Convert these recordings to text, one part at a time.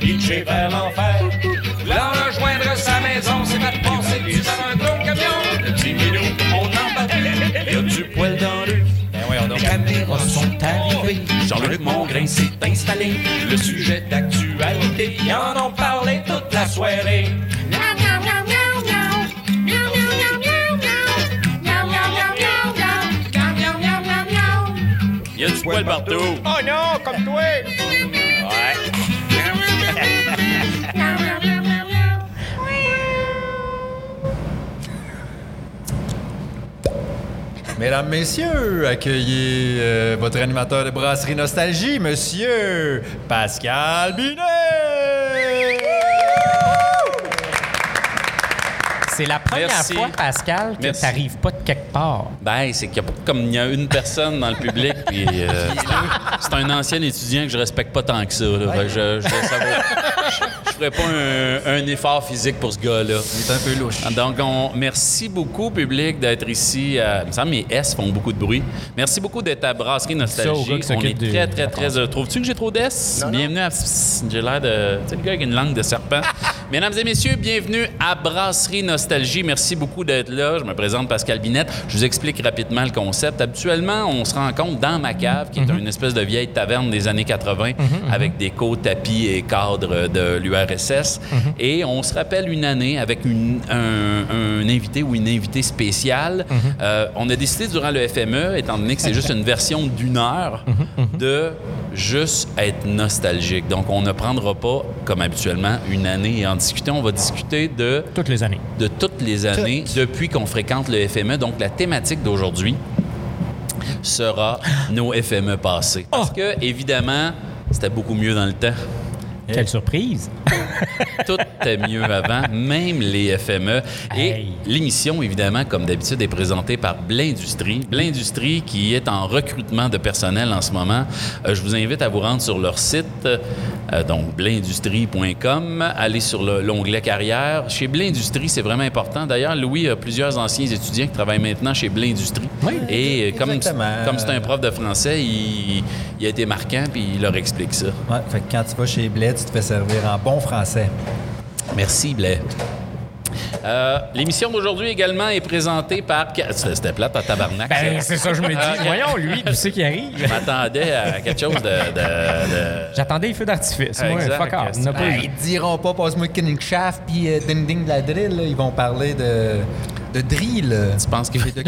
pitché vers l'enfer. Là, rejoindre sa maison, c'est passer du dans un gros camion. Le petit minou, on en battu, il y a du poil dans le les caméras sont arrivées. Jean-Luc Mongrain s'est installé. Le sujet d'actualité, ils en ont parlé toute la soirée. Il y a du poil partout. Oh non, comme toi! Mesdames, Messieurs, accueillez euh, votre animateur de brasserie Nostalgie, Monsieur Pascal Binet! C'est la première Merci. fois, Pascal, que Merci. t'arrives pas de quelque part. Ben, c'est qu'il y a pas- comme il y a une personne dans le public, puis euh, c'est un- ancien étudiant que je respecte pas tant que ça. là. Fait que je, je, ça va- je- je ferais pas un, un effort physique pour ce gars-là. Il est un peu louche. Donc, on, merci beaucoup, public, d'être ici. à- il me semble que mes S font beaucoup de bruit. Merci beaucoup d'être à Brasserie Ça, Nostalgie. gars qui on est très, très, très heureux. Trouves-tu que j'ai trop d'S? Bienvenue à... J'ai l'air de... Tu sais, le gars avec une langue de serpent. Mesdames et messieurs, bienvenue à Brasserie Nostalgie. Merci beaucoup d'être là. Je me présente Pascal Binette. Je vous explique rapidement le concept. Habituellement, on se rencontre dans ma cave, qui est une espèce de vieille taverne des années 80, avec des côtes, tapis et cadres de l'URSS. Et on se rappelle une année avec une- un, un invité ou une invitée spéciale. Euh, on a décidé durant le FME, étant donné que c'est juste une version d'une heure, de juste être nostalgique. Donc, on ne prendra pas, comme habituellement, une année et en discuter. On va discuter de Toutes les années. de toutes les années depuis qu'on fréquente le FME. Donc, la thématique d'aujourd'hui sera nos FME passés. Parce que, évidemment, c'était beaucoup mieux dans le temps. Quelle surprise! Tout était mieux avant, même les FME. Et Hey. l'émission, évidemment, comme d'habitude, est présentée par Blindustrie. Blindustrie qui est en recrutement de personnel en ce moment. Euh, je vous invite à vous rendre sur leur site, euh, donc blindustrie.com. Allez sur le- l'onglet carrière. Chez Blindustrie, c'est vraiment important. D'ailleurs, Louis a plusieurs anciens étudiants qui travaillent maintenant chez Blindustrie. Oui. Et euh, comme c'est un prof de français, il, il a été marquant, puis il leur explique ça. Ouais, fait que quand tu vas chez Bled, tu te fais servir en bon français. Merci, Blais. Euh, L'émission d'aujourd'hui également est présentée par... C'était plate à tabarnak. Ben, ça. c'est ça, je me dis. Ah, Voyons, lui, tu sais qui arrive? Je m'attendais à quelque chose de... de- de- J'attendais les feux d'artifice. Moi, fuck off. Ben, ils diront pas passe-moi King Shaft puis euh, Ding Ding de la drill. là. Ils vont parler de, de drill. Tu penses que... Et de,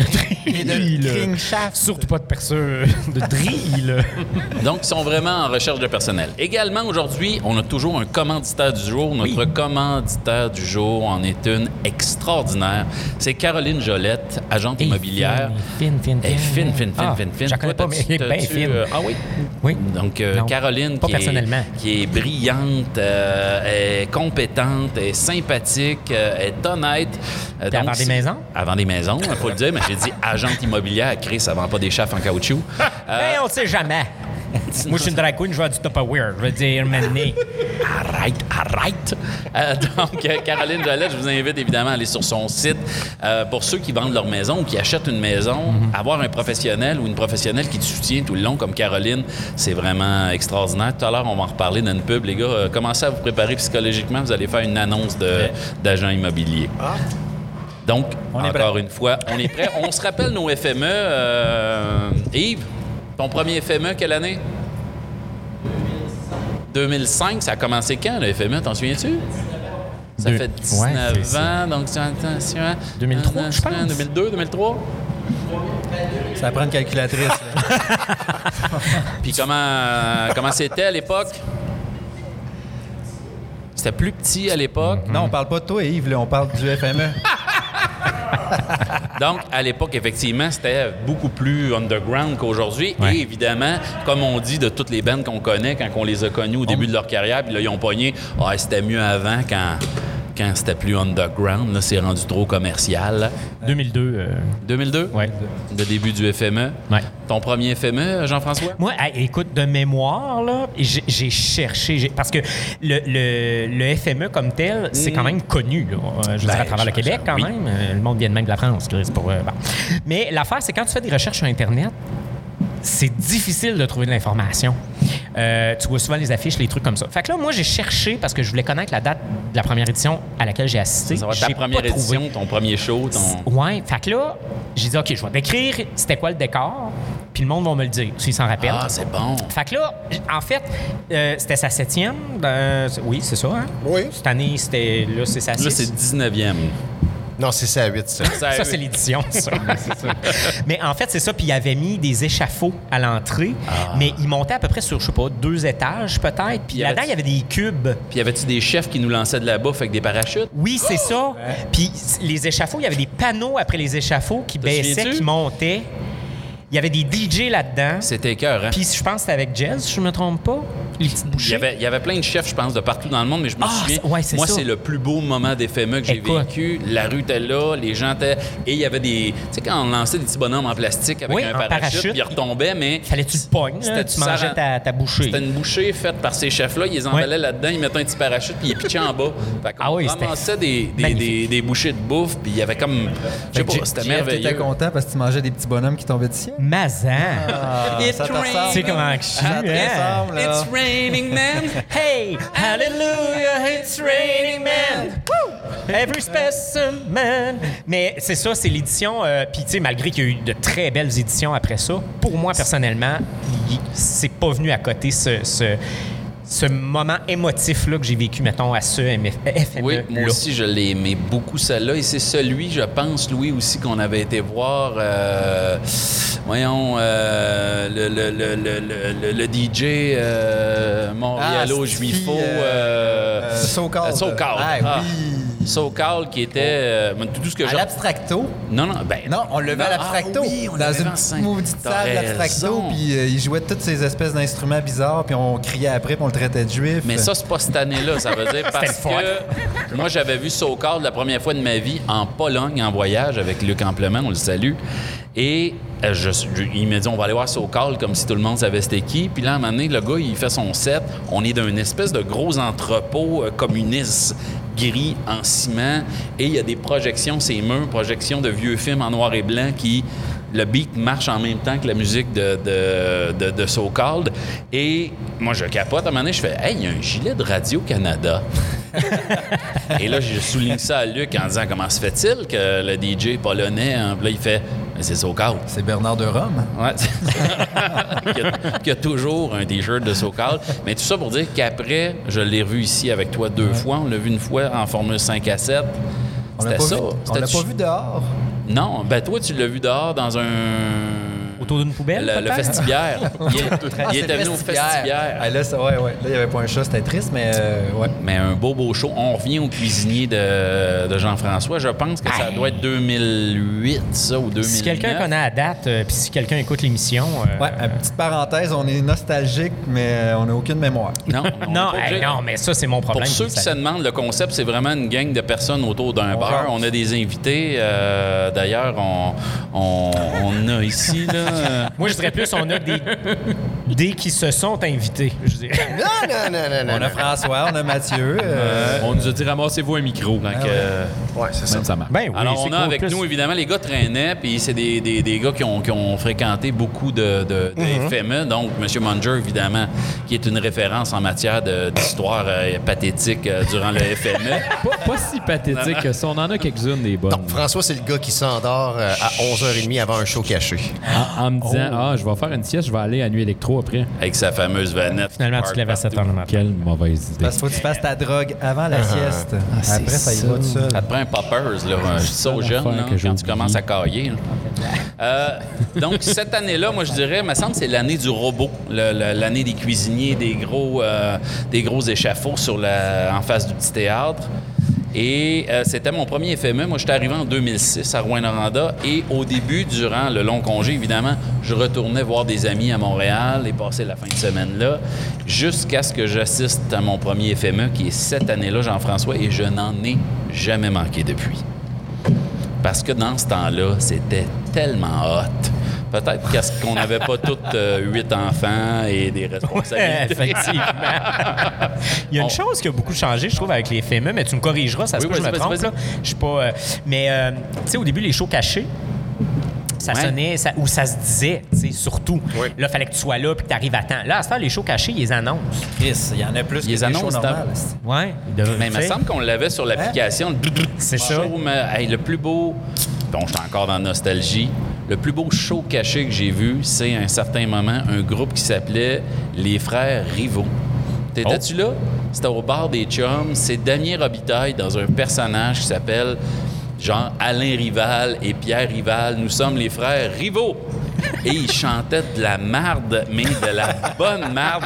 et de Drill. King Shaft. Surtout pas de perceur de drill. Donc, ils sont vraiment en recherche de personnel. Également, aujourd'hui, on a toujours un commanditaire du jour. Notre commanditaire du jour en est une extraordinaire. C'est Caroline Jolette, agente immobilière. Fine, fine, Elle est fine, fine, fine, Ah, fine, fine. Je la connais Toi, pas, mais t'as-tu- elle est bien t'as-tu, fine. euh, ah oui? Oui. Donc, euh, Non. Caroline, Pas qui est, personnellement. qui est brillante, euh, est compétente, est sympathique, euh, est honnête. Euh, c'est- des maisons? Vend des maisons, il faut le dire, mais j'ai dit agente immobilière, Chris, ça vend pas des chefs en caoutchouc. Euh, Ben, on le sait jamais. Moi, je suis une drag queen, je vais du Tupperware. Je veux dire, maintenant. Arrête, arrête! Euh, donc, euh, Caroline Jolette, je vous invite évidemment à aller sur son site. Euh, pour ceux qui vendent leur maison ou qui achètent une maison, Mhm. avoir un professionnel ou une professionnelle qui te soutient tout le long, comme Caroline, c'est vraiment extraordinaire. Tout à l'heure, on va en reparler dans une pub. Les gars, euh, commencez à vous préparer psychologiquement. Vous allez faire une annonce d'agent immobilier. Donc, On encore une fois, on est prêt. on se rappelle nos FME. euh, Yves, ton premier FME, quelle année? 2005, ça a commencé quand, le FME, t'en souviens-tu? Ça Deux- fait Ouais, 19 c'est ça. ans, donc tu attention. 2003, je pense. 2002, 2003? Ça prend une calculatrice. Puis comment, comment c'était à l'époque? C'était plus petit à l'époque? non, on parle pas de toi, Yves. là, on parle du. FME. Donc, à l'époque, effectivement, c'était beaucoup plus underground qu'aujourd'hui. Ouais. Et évidemment, comme on dit de toutes les bandes qu'on connaît quand on les a connus au début de leur carrière, puis là, ils ont pogné, ah, c'était mieux avant quand, quand c'était plus underground. Là, c'est rendu trop commercial. 2002. euh, 2002? ouais. Le début du FME. Ouais. Ton premier FME, Jean-François? Moi, écoute, de mémoire, là, j'ai j'ai cherché, j'ai- parce que le, le- le FME comme tel, c'est quand même connu, là. Euh, je veux dire, Ben, à travers le Québec, quand oui. même. Euh, le monde vient de même de la France, pour, euh, bon. Mais l'affaire, c'est quand tu fais des recherches sur Internet, c'est difficile de trouver de l'information. Euh, tu vois souvent les affiches, les trucs comme ça. Fait que là, moi, j'ai cherché parce que je voulais connaître la date de la première édition à laquelle j'ai assisté. Ça va être ta première pas trouvé. édition, ton premier show, ton... Ouais, fait que là, j'ai dit, OK, je vais décrire c'était quoi le décor, puis le monde va me le dire, s'ils s'en rappellent. Ah, c'est bon. Fait que là, en fait, euh, c'était sa septième. euh, oui, c'est ça, hein? Oui. Cette année, c'était. Là, c'est sa Là, c'est six. 19e. Non, c'est ça à 8, ça. Ça, c'est l'édition, ça. mais en fait, c'est ça. Puis il avait mis des échafauds à l'entrée. Mais il montait à peu près sur, je sais pas, deux étages peut-être. Puis là-dedans, avait- il y avait des cubes. Puis y avait-tu des chefs qui nous lançaient de la bouffe avec des parachutes? Oui, c'est ça. Puis les échafauds, il y avait des panneaux après les échafauds qui baissaient, qui montaient. Il y avait des DJ là-dedans. C'était cœur, hein? Puis je pense que c'était avec Jazz, si je me trompe pas. Les petites Il y, bouchées. avait, il y avait plein de chefs, je pense, de partout dans le monde, mais je me Ah, souviens. ouais, moi, c'est le plus beau moment d'éphémère que j'ai vécu. La rue était là, les gens étaient. Et il y avait des. Tu sais, quand on lançait des petits bonhommes en plastique avec Oui, un parachute, ils retombaient, mais. Fallait que tu le pognes, là, C'était tu mangeais ta, ta bouchée. C'était une bouchée faite par ces chefs-là. Ils les emballaient là-dedans, ils mettaient un petit parachute, puis ils pitchaient en bas. Fait Ah oui, c'était ramassait des, des, des, des bouchées de bouffe, puis il y avait comme. Je sais pas, c'était T'étais merveilleux. content parce que tu mangeais des petits bonhommes qui tombaient du ciel? Mazan. Ah, It's raining. sais comment que je suis, Ça te hein? ressemble, là. It's raining man. Hey, hallelujah, it's raining man. Woo! Every specimen. Mais c'est ça, c'est l'édition. euh, Puis, tu sais, malgré qu'il y a eu de très belles éditions après ça, pour moi, personnellement, il- c'est pas venu à côté ce. ce ce moment émotif-là que j'ai vécu, mettons, à ce FME. Oui, moi aussi, je l'ai aimé beaucoup, celle-là. Et c'est celui, je pense, Louis, aussi, qu'on avait été voir. euh, voyons, euh, le, le, le, le, le- le DJ euh, Montréalo Ah, Juifo. Stevie, So-Called. So-Called. Ah, Ah. oui. So-Called, qui était. euh, tout ce que À l'abstracto? Non, non, ben. Non, on le levait à l'abstracto. Ah oui, on dans une petite maudite salle d'abstracto. raison. Puis euh, il jouait toutes ces espèces d'instruments bizarres. Puis on criait après, puis on le traitait de juif. Mais ça, c'est pas cette année-là, ça veut dire parce que moi, j'avais vu Socard la première fois de ma vie en Pologne en voyage avec Luc Amplement, on le salue. Et euh, je, je- il m'a dit, on va aller voir Socard comme si tout le monde savait c'était qui. Puis là, à un moment donné, le gars, il fait son set. On est dans une espèce de gros entrepôt euh, communiste gris en ciment. Et il y a des projections, ces murs, projections de vieux films en noir et blanc qui le beat marche en même temps que la musique de, de, de, de So Called. Et moi, je capote. À un moment donné, je fais Hey, il y a un gilet de Radio-Canada. Et là, je souligne ça à Luc en disant Comment se fait-il que le DJ polonais, hein? Là, il fait Mais c'est So Called. C'est Bernard de Rome. Ouais. qui, a, qui a toujours un t-shirt de SoCal. Mais tout ça pour dire qu'après, je l'ai revu ici avec toi deux fois. On l'a vu une fois en formule 5 à 7. On l'a C'était pas, ça. vu, on l'a pas vu dehors. Non, ben toi, tu l'as vu dehors dans un. Autour d'une poubelle, Le, le. Il, est- Ah, il c'est était venu au festibiaire. Ah, là, ça- ouais, ouais. Là, il n'y avait pas un chat, c'était triste, mais euh, ouais. Mais un beau, beau show. On revient au cuisinier de, de Jean-François. Je pense que ça Hey. doit être 2008, ça, ou 2009. Si quelqu'un connaît la date, euh, puis si quelqu'un écoute l'émission. euh, Ouais, une petite parenthèse, on est nostalgique, mais euh, on n'a aucune mémoire. Non, on est Non, hey, non, mais ça, c'est mon problème. Pour ceux qui se demandent, le concept, c'est vraiment une gang de personnes autour d'un bar. On a des invités. euh, D'ailleurs, on, on, on a ici, là. Moi, je dirais plus, on a des, des qui se sont invités. Je dirais. Non, non, non, non, non. On a François, on a Mathieu. euh, On nous a dit ramassez-vous un micro. donc, euh, Ouais, c'est ça. Marche. Ben oui, Alors, on a cool, avec plus- nous, évidemment, les gars traînaient, puis c'est des, des, des gars qui ont, qui ont fréquenté beaucoup de, de, de FME. Donc, M. Munger, évidemment, qui est une référence en matière d'histoire euh, pathétique euh, durant le FME. Pas, pas si pathétique que ça. On en a quelques-unes des bonnes. Donc, François, c'est le gars qui s'endort euh, à 11h30 avant un show caché. En, en me disant Ah, je vais faire une sieste, je vais aller à Nuit Électro après. avec sa fameuse vanette. Finalement, tu te lèves à 7 partout. h le matin. Quelle mauvaise idée. Parce qu'il faut que tu fasses ta drogue avant la sieste. c'est Après, ça y va tout seul. Ça te prend un poppers, là. Je dis ça aux jeunes, là, quand tu commences à cailler. Euh, donc, cette année-là, moi, je dirais, me semble que c'est l'année du robot, l'année des cuisiniers, des gros, euh, des gros échafauds sur la, en face du petit théâtre. Et euh, c'était mon premier FME. Moi, j'étais arrivé en 2006 à Rouen-Noranda. Et au début, durant le long congé, évidemment, je retournais voir des amis à Montréal et passer la fin de semaine là, jusqu'à ce que j'assiste à mon premier FME, qui est cette année-là, Jean-François, et je n'en ai jamais manqué depuis. Parce que dans ce temps-là, c'était tellement hot. Peut-être parce qu'on n'avait pas toutes euh, huit enfants et des responsabilités. Effectivement. Il y a une On- chose qui a beaucoup changé, je trouve, avec les FME, mais tu me corrigeras, ça se Oui, peut que je me trompe. là. Je suis pas. euh, mais, euh, tu sais, au début, les shows cachés, Ça Ouais. sonnait, ça, ou ça se disait, tu sais, surtout. Oui. Là, fallait que tu sois là puis que tu arrives à temps. Là, à ce temps, les shows cachés, ils les annoncent. Chris, il y en a plus Ils que les des annoncent shows dans- normales. Ouais. Mais il me semble qu'on l'avait sur l'application. C'est ça. Show, mais, hey, le plus beau. Bon, je suis encore dans la nostalgie. Le plus beau show caché que j'ai vu, c'est à un certain moment un groupe qui s'appelait Les Frères Rivaux. T'étais-tu là? C'était au bar des Chums. C'est Damien Robitaille dans un personnage qui s'appelle genre Alain Rival et Pierre Rival. Nous sommes les frères Rivaux. Et ils chantaient de la marde, mais de la bonne marde.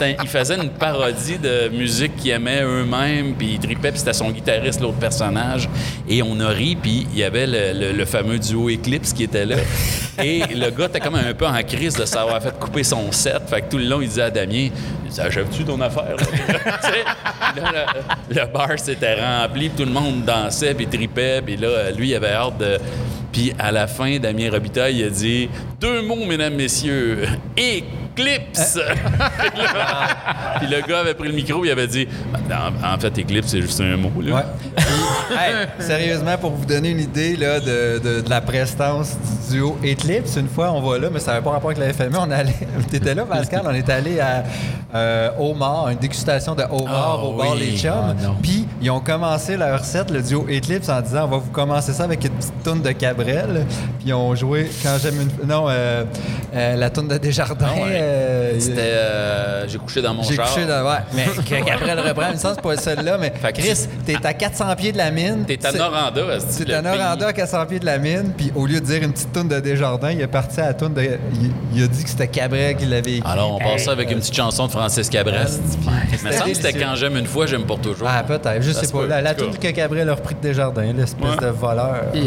Ils faisaient une parodie de musique qu'ils aimaient eux-mêmes, puis ils tripaient, puis c'était son guitariste, l'autre personnage. Et on a ri, puis il y avait le, fameux duo Eclipse qui était là. Et le gars était comme un peu en crise de s'avoir fait couper son set. Fait que tout le long, il disait à Damien « Achèves-tu ton affaire? » le, bar s'était rempli, tout le monde dansait, puis tripait, puis là, lui, il avait hâte de... Puis à la fin, Damien Robitaille il a dit deux mots, mesdames, messieurs. Éclipse. puis le gars avait pris le micro, il avait dit en, en fait, éclipse, c'est juste un mot. Là. Ouais. Hey, sérieusement, pour vous donner une idée là, de, de- de la prestance du duo Eclipse, une fois, on va là, mais ça n'avait pas rapport avec la FME. On allait, t'étais là, Pascal, on est allé à euh, Homard, une dégustation de Homard Oh, au bar oui. Les Chums. Ah. Puis, ils ont commencé leur set, le duo Eclipse, en disant on va vous commencer ça avec une petite toune de Cabrel. Puis, ils ont joué Quand j'aime une. Non, euh, euh, la toune de Desjardins. Ah ouais. euh, C'était euh, J'ai couché dans mon j'ai couché dans. Ouais, mais que Gabriel reprend, une sens, c'est pas celle-là, mais Fait Chris, t'es à 400 pieds de la mine. T'es à Noranda, le à Noranda, à 400 pieds de la mine, puis au lieu de dire une petite toune de Desjardins, il est parti à la toune de. Il, il a dit que c'était Cabrel qui l'avait écrit. Alors, on passe ça avec une petite chanson de Francis Cabrest. Mais il me semble que c'était quand j'aime une fois, j'aime pour toujours. Ah, peut-être, je Ça sais pas. peut, La, cas. que Gabriel a repris de Desjardins, l'espèce Ouais. de voleur. Ben,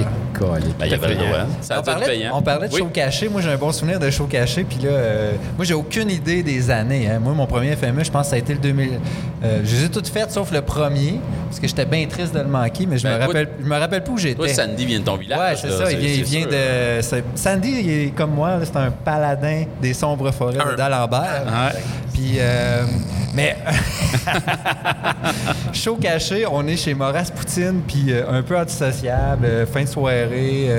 il y avait le droit. Ça a on, parlait, payant. on parlait de Oui. show caché. Moi, j'ai un bon souvenir de show caché. Puis là, euh, moi, j'ai aucune idée des années. hein. Moi, mon premier FME, je pense que ça a été le 2000. Euh, je les ai toutes faites sauf le premier, parce que j'étais bien triste de le manquer, mais je, Ben, me, toi- rappelle, je me rappelle plus où j'étais. Toi, Sandy vient de ton village. Ouais, c'est ça. Il vient, il de. Sandy, il est comme moi, c'est un paladin des sombres forêts d'Alembert. Ouais. Puis, euh, mais chaud caché, on est chez Maurice Poutine, puis euh, un peu antisociable, euh, fin de soirée,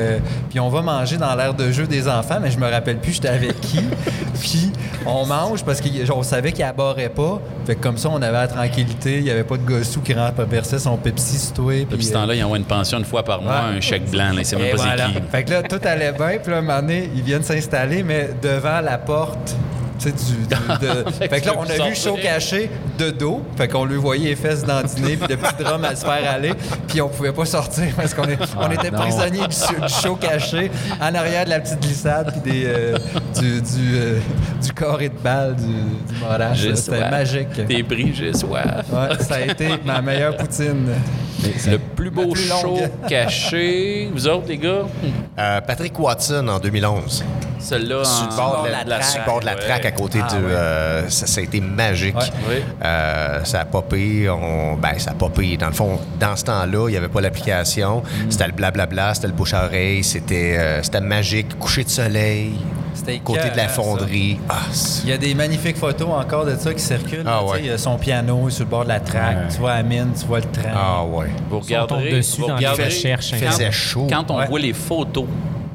puis on va manger dans l'air de jeu des enfants, mais je me rappelle plus j'étais avec qui. puis on mange parce qu'on savait qu'il aborrait pas, fait que comme ça on avait la tranquillité, il y avait pas de gossou qui renversait son Pepsi sur toi. Puis, ce temps-là, il envoie une pension une fois par mois, Ouais. un chèque blanc. Là, sait même pas voilà. c'est qui. Fait que là, tout allait bien. Puis là, un moment donné, ils viennent s'installer, mais devant la porte. Tu sais, du, du- de- fait que là, on a vu chaud caché de dos. Fait qu'on lui voyait les fesses dandiner, puis le petit drum à se faire aller. Puis on pouvait pas sortir parce qu'on est- on était non. prisonniers du, du show caché en arrière de la petite glissade, puis des, euh, du, du, euh, du carré de balle du, du C'était magique. T'es pris, j'ai soif. Ouais, ça a été ma meilleure poutine. Le plus beau plus show caché. Vous autres, les gars? Euh, Patrick Watson en 2011. Celle-là, Sur le bord de la, sur le bord de la Ouais. traque à côté Ah, de. ouais. euh, ça, ça a été magique. Ouais. Euh, ça a popé. On, ben, ça a popé. Dans le fond, dans ce temps-là, il n'y avait pas l'application. Mm. C'était le blablabla, c'était le bouche à oreille, c'était euh, c'était magique. Coucher de soleil, C'était côté de la fonderie. Ah, Il y a des magnifiques photos encore de ça qui circulent. Ah. Il y a son piano sur le bord de la traque. Ouais. Tu vois la mine, tu vois le train. ah ouais. Vous tombe regarderez, dessus vous dans les regarderez recherches, hein. Il quand- faisait chaud. Quand on Ouais. voit les photos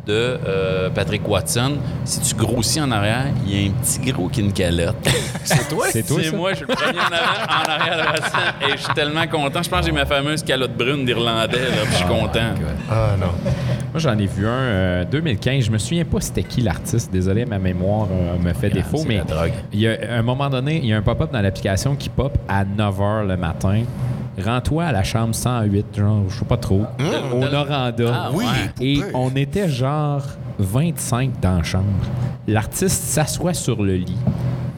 de euh, Patrick Watson, si tu grossis en arrière, il y a un petit gros qui a une calotte. C'est toi? C'est toi, C'est moi, je suis le premier en avant, en arrière de Watson. Et je suis tellement content. Je pense que j'ai ma fameuse calotte brune d'Irlandais, je suis content. Ah non. Moi, j'en ai vu un euh, 2015. Je me souviens pas c'était qui l'artiste. Désolé, ma mémoire euh, me fait défaut. c'est Mais la drogue. il y a à un moment donné, il y a un pop-up dans l'application qui pop à 9 h le matin. Rends-toi à la chambre 108, genre, je sais pas trop, au Noranda. Ah, Oui. Et on était genre 25 dans la chambre. L'artiste s'assoit sur le lit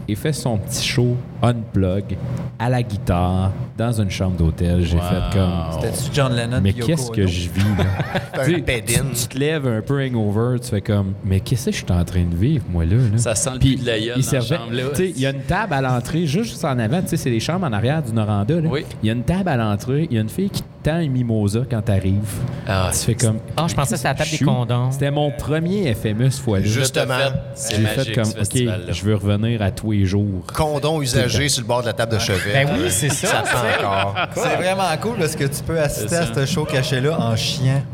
et fait son petit show unplug à la guitare dans une chambre d'hôtel. J'ai Wow. fait comme. C'était-tu John Lennon Mais qu'est-ce que je vis, là? Un Tu tu, tu te lèves un peu hangover, tu fais comme, mais qu'est-ce que je suis en train de vivre, moi, là? là? Ça sent le Puis, de la gueule il dans la servait- chambre, là. tu sais, Il y a une table à l'entrée, juste en avant, tu sais, c'est les chambres en arrière du Noranda. là. Oui. Il y a une table à l'entrée, il y a une fille qui te tend un mimosa quand t'arrives. Ah, tu fais comme. Ah, je pensais que c'était la table des condoms. C'était mon premier FME ce fois-là. Justement. C'est J'ai magique, fait comme, OK, je veux revenir à tous les jours. Condom usagé sur le bord de la table de chevet. Ben oui, c'est ça. Ça sent encore. C'est vraiment cool parce que tu peux assister à ce show caché-là en chien.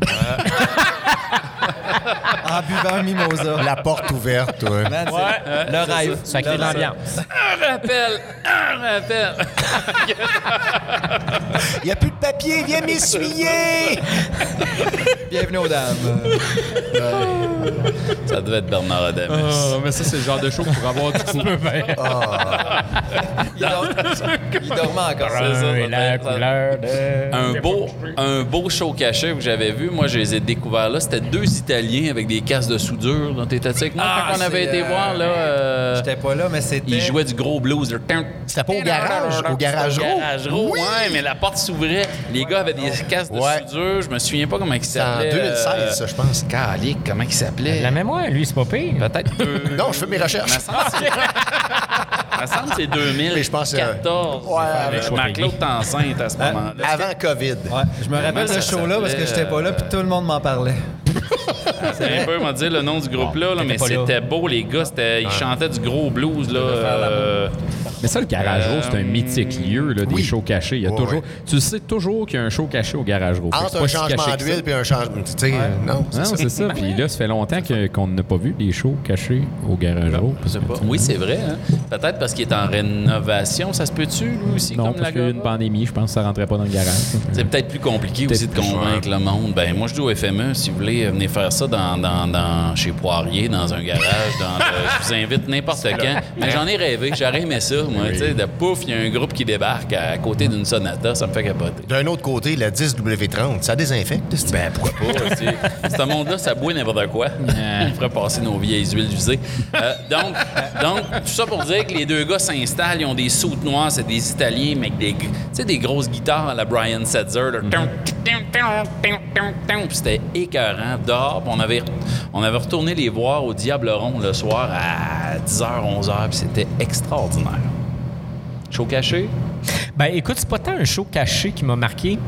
en buvant un mimosa. La porte ouverte, ouais. Man, Ouais. le rêve. Ça crée l'ambiance. Un rappel! Un rappel! Il n'y a plus de papier, viens m'essuyer! Bienvenue aux dames. Ça devait être Bernard Adamus. Ah, mais ça, c'est le genre de show pour avoir du coup. Il, dort- il dormait encore. C'est ça, Et la peut-être. couleur de... Un beau, un beau show caché que j'avais vu, moi je les ai découverts là. C'était deux Italiens avec des casques de soudure. Donc, T'étais avec moi Ah, quand on avait été euh, voir là. euh, J'étais pas là, mais c'était. ils jouaient du gros blues. C'était pas au garage, au garage Au roux. garage roux, ouais, mais la porte s'ouvrait. Les gars avaient des casques de Ouais. soudure. Je me souviens pas comment ils C'est en s'appelaient. 2016, ça, je pense. Calique, comment ils s'appelaient? La mémoire, lui, c'est pas pire. Peut-être. Non, je fais mes recherches. Me semble que c'est- me semble que c'est 2014. Mais je pense, euh, ouais, avec- Marc-Claude enceinte à ce moment-là. Avant COVID. Ouais, je me rappelle ce show-là parce que j'étais pas là, puis tout le monde m'en parlait. C'est un peu, m'a dit le nom du groupe-là, là, mais c'était beau, les gars. C'était, ils chantaient du gros blues. Là, euh, Mais ça, le garage Euh, roux, c'est un mythique lieu, là, des oui. shows cachés. Il y a Ouais, toujours, ouais. Tu sais toujours qu'il y a un show caché au garage que Entre c'est un changement d'huile puis un changement. Tu sais, non, c'est Non, ça. c'est ça. Puis là, ça fait longtemps que- qu'on n'a pas vu des shows cachés au garage roux. je sais pas. Oui, c'est vrai. hein. Peut-être parce qu'il est en rénovation. Ça se peut-tu, lui aussi, Non, comme parce la qu'il y a eu une pandémie, je pense que ça rentrait pas dans le garage. C'est peut-être plus compliqué aussi de convaincre le monde. Ben, moi, je dis au FME, si vous voulez, venez faire ça dans, dans, dans- chez Poirier, dans un garage. dans le- je vous invite n'importe quand. Mais j'en ai rêvé. J'aurais aimé ça, moi. Sais, de pouf, il y a un groupe qui débarque à côté d'une sonata. Ça me fait capoter. D'un autre côté, la 10W30, ça désinfecte. c'est- Ben, pourquoi pas? tu sais. Ce monde-là, ça boit n'importe quoi. On ferait passer nos vieilles huiles usées. Euh, donc, donc, tout ça pour dire que les deux gars s'installent, ils ont des soutes noires, c'est des Italiens, mais avec des, des grosses guitares à la Brian Setzer. Puis C'était écœurant dehors. On avait, on avait retourné les voir au Diable Rond le soir à 10h, 11h, puis c'était extraordinaire. Show caché? Ben écoute, c'est pas tant un show caché qui m'a marqué.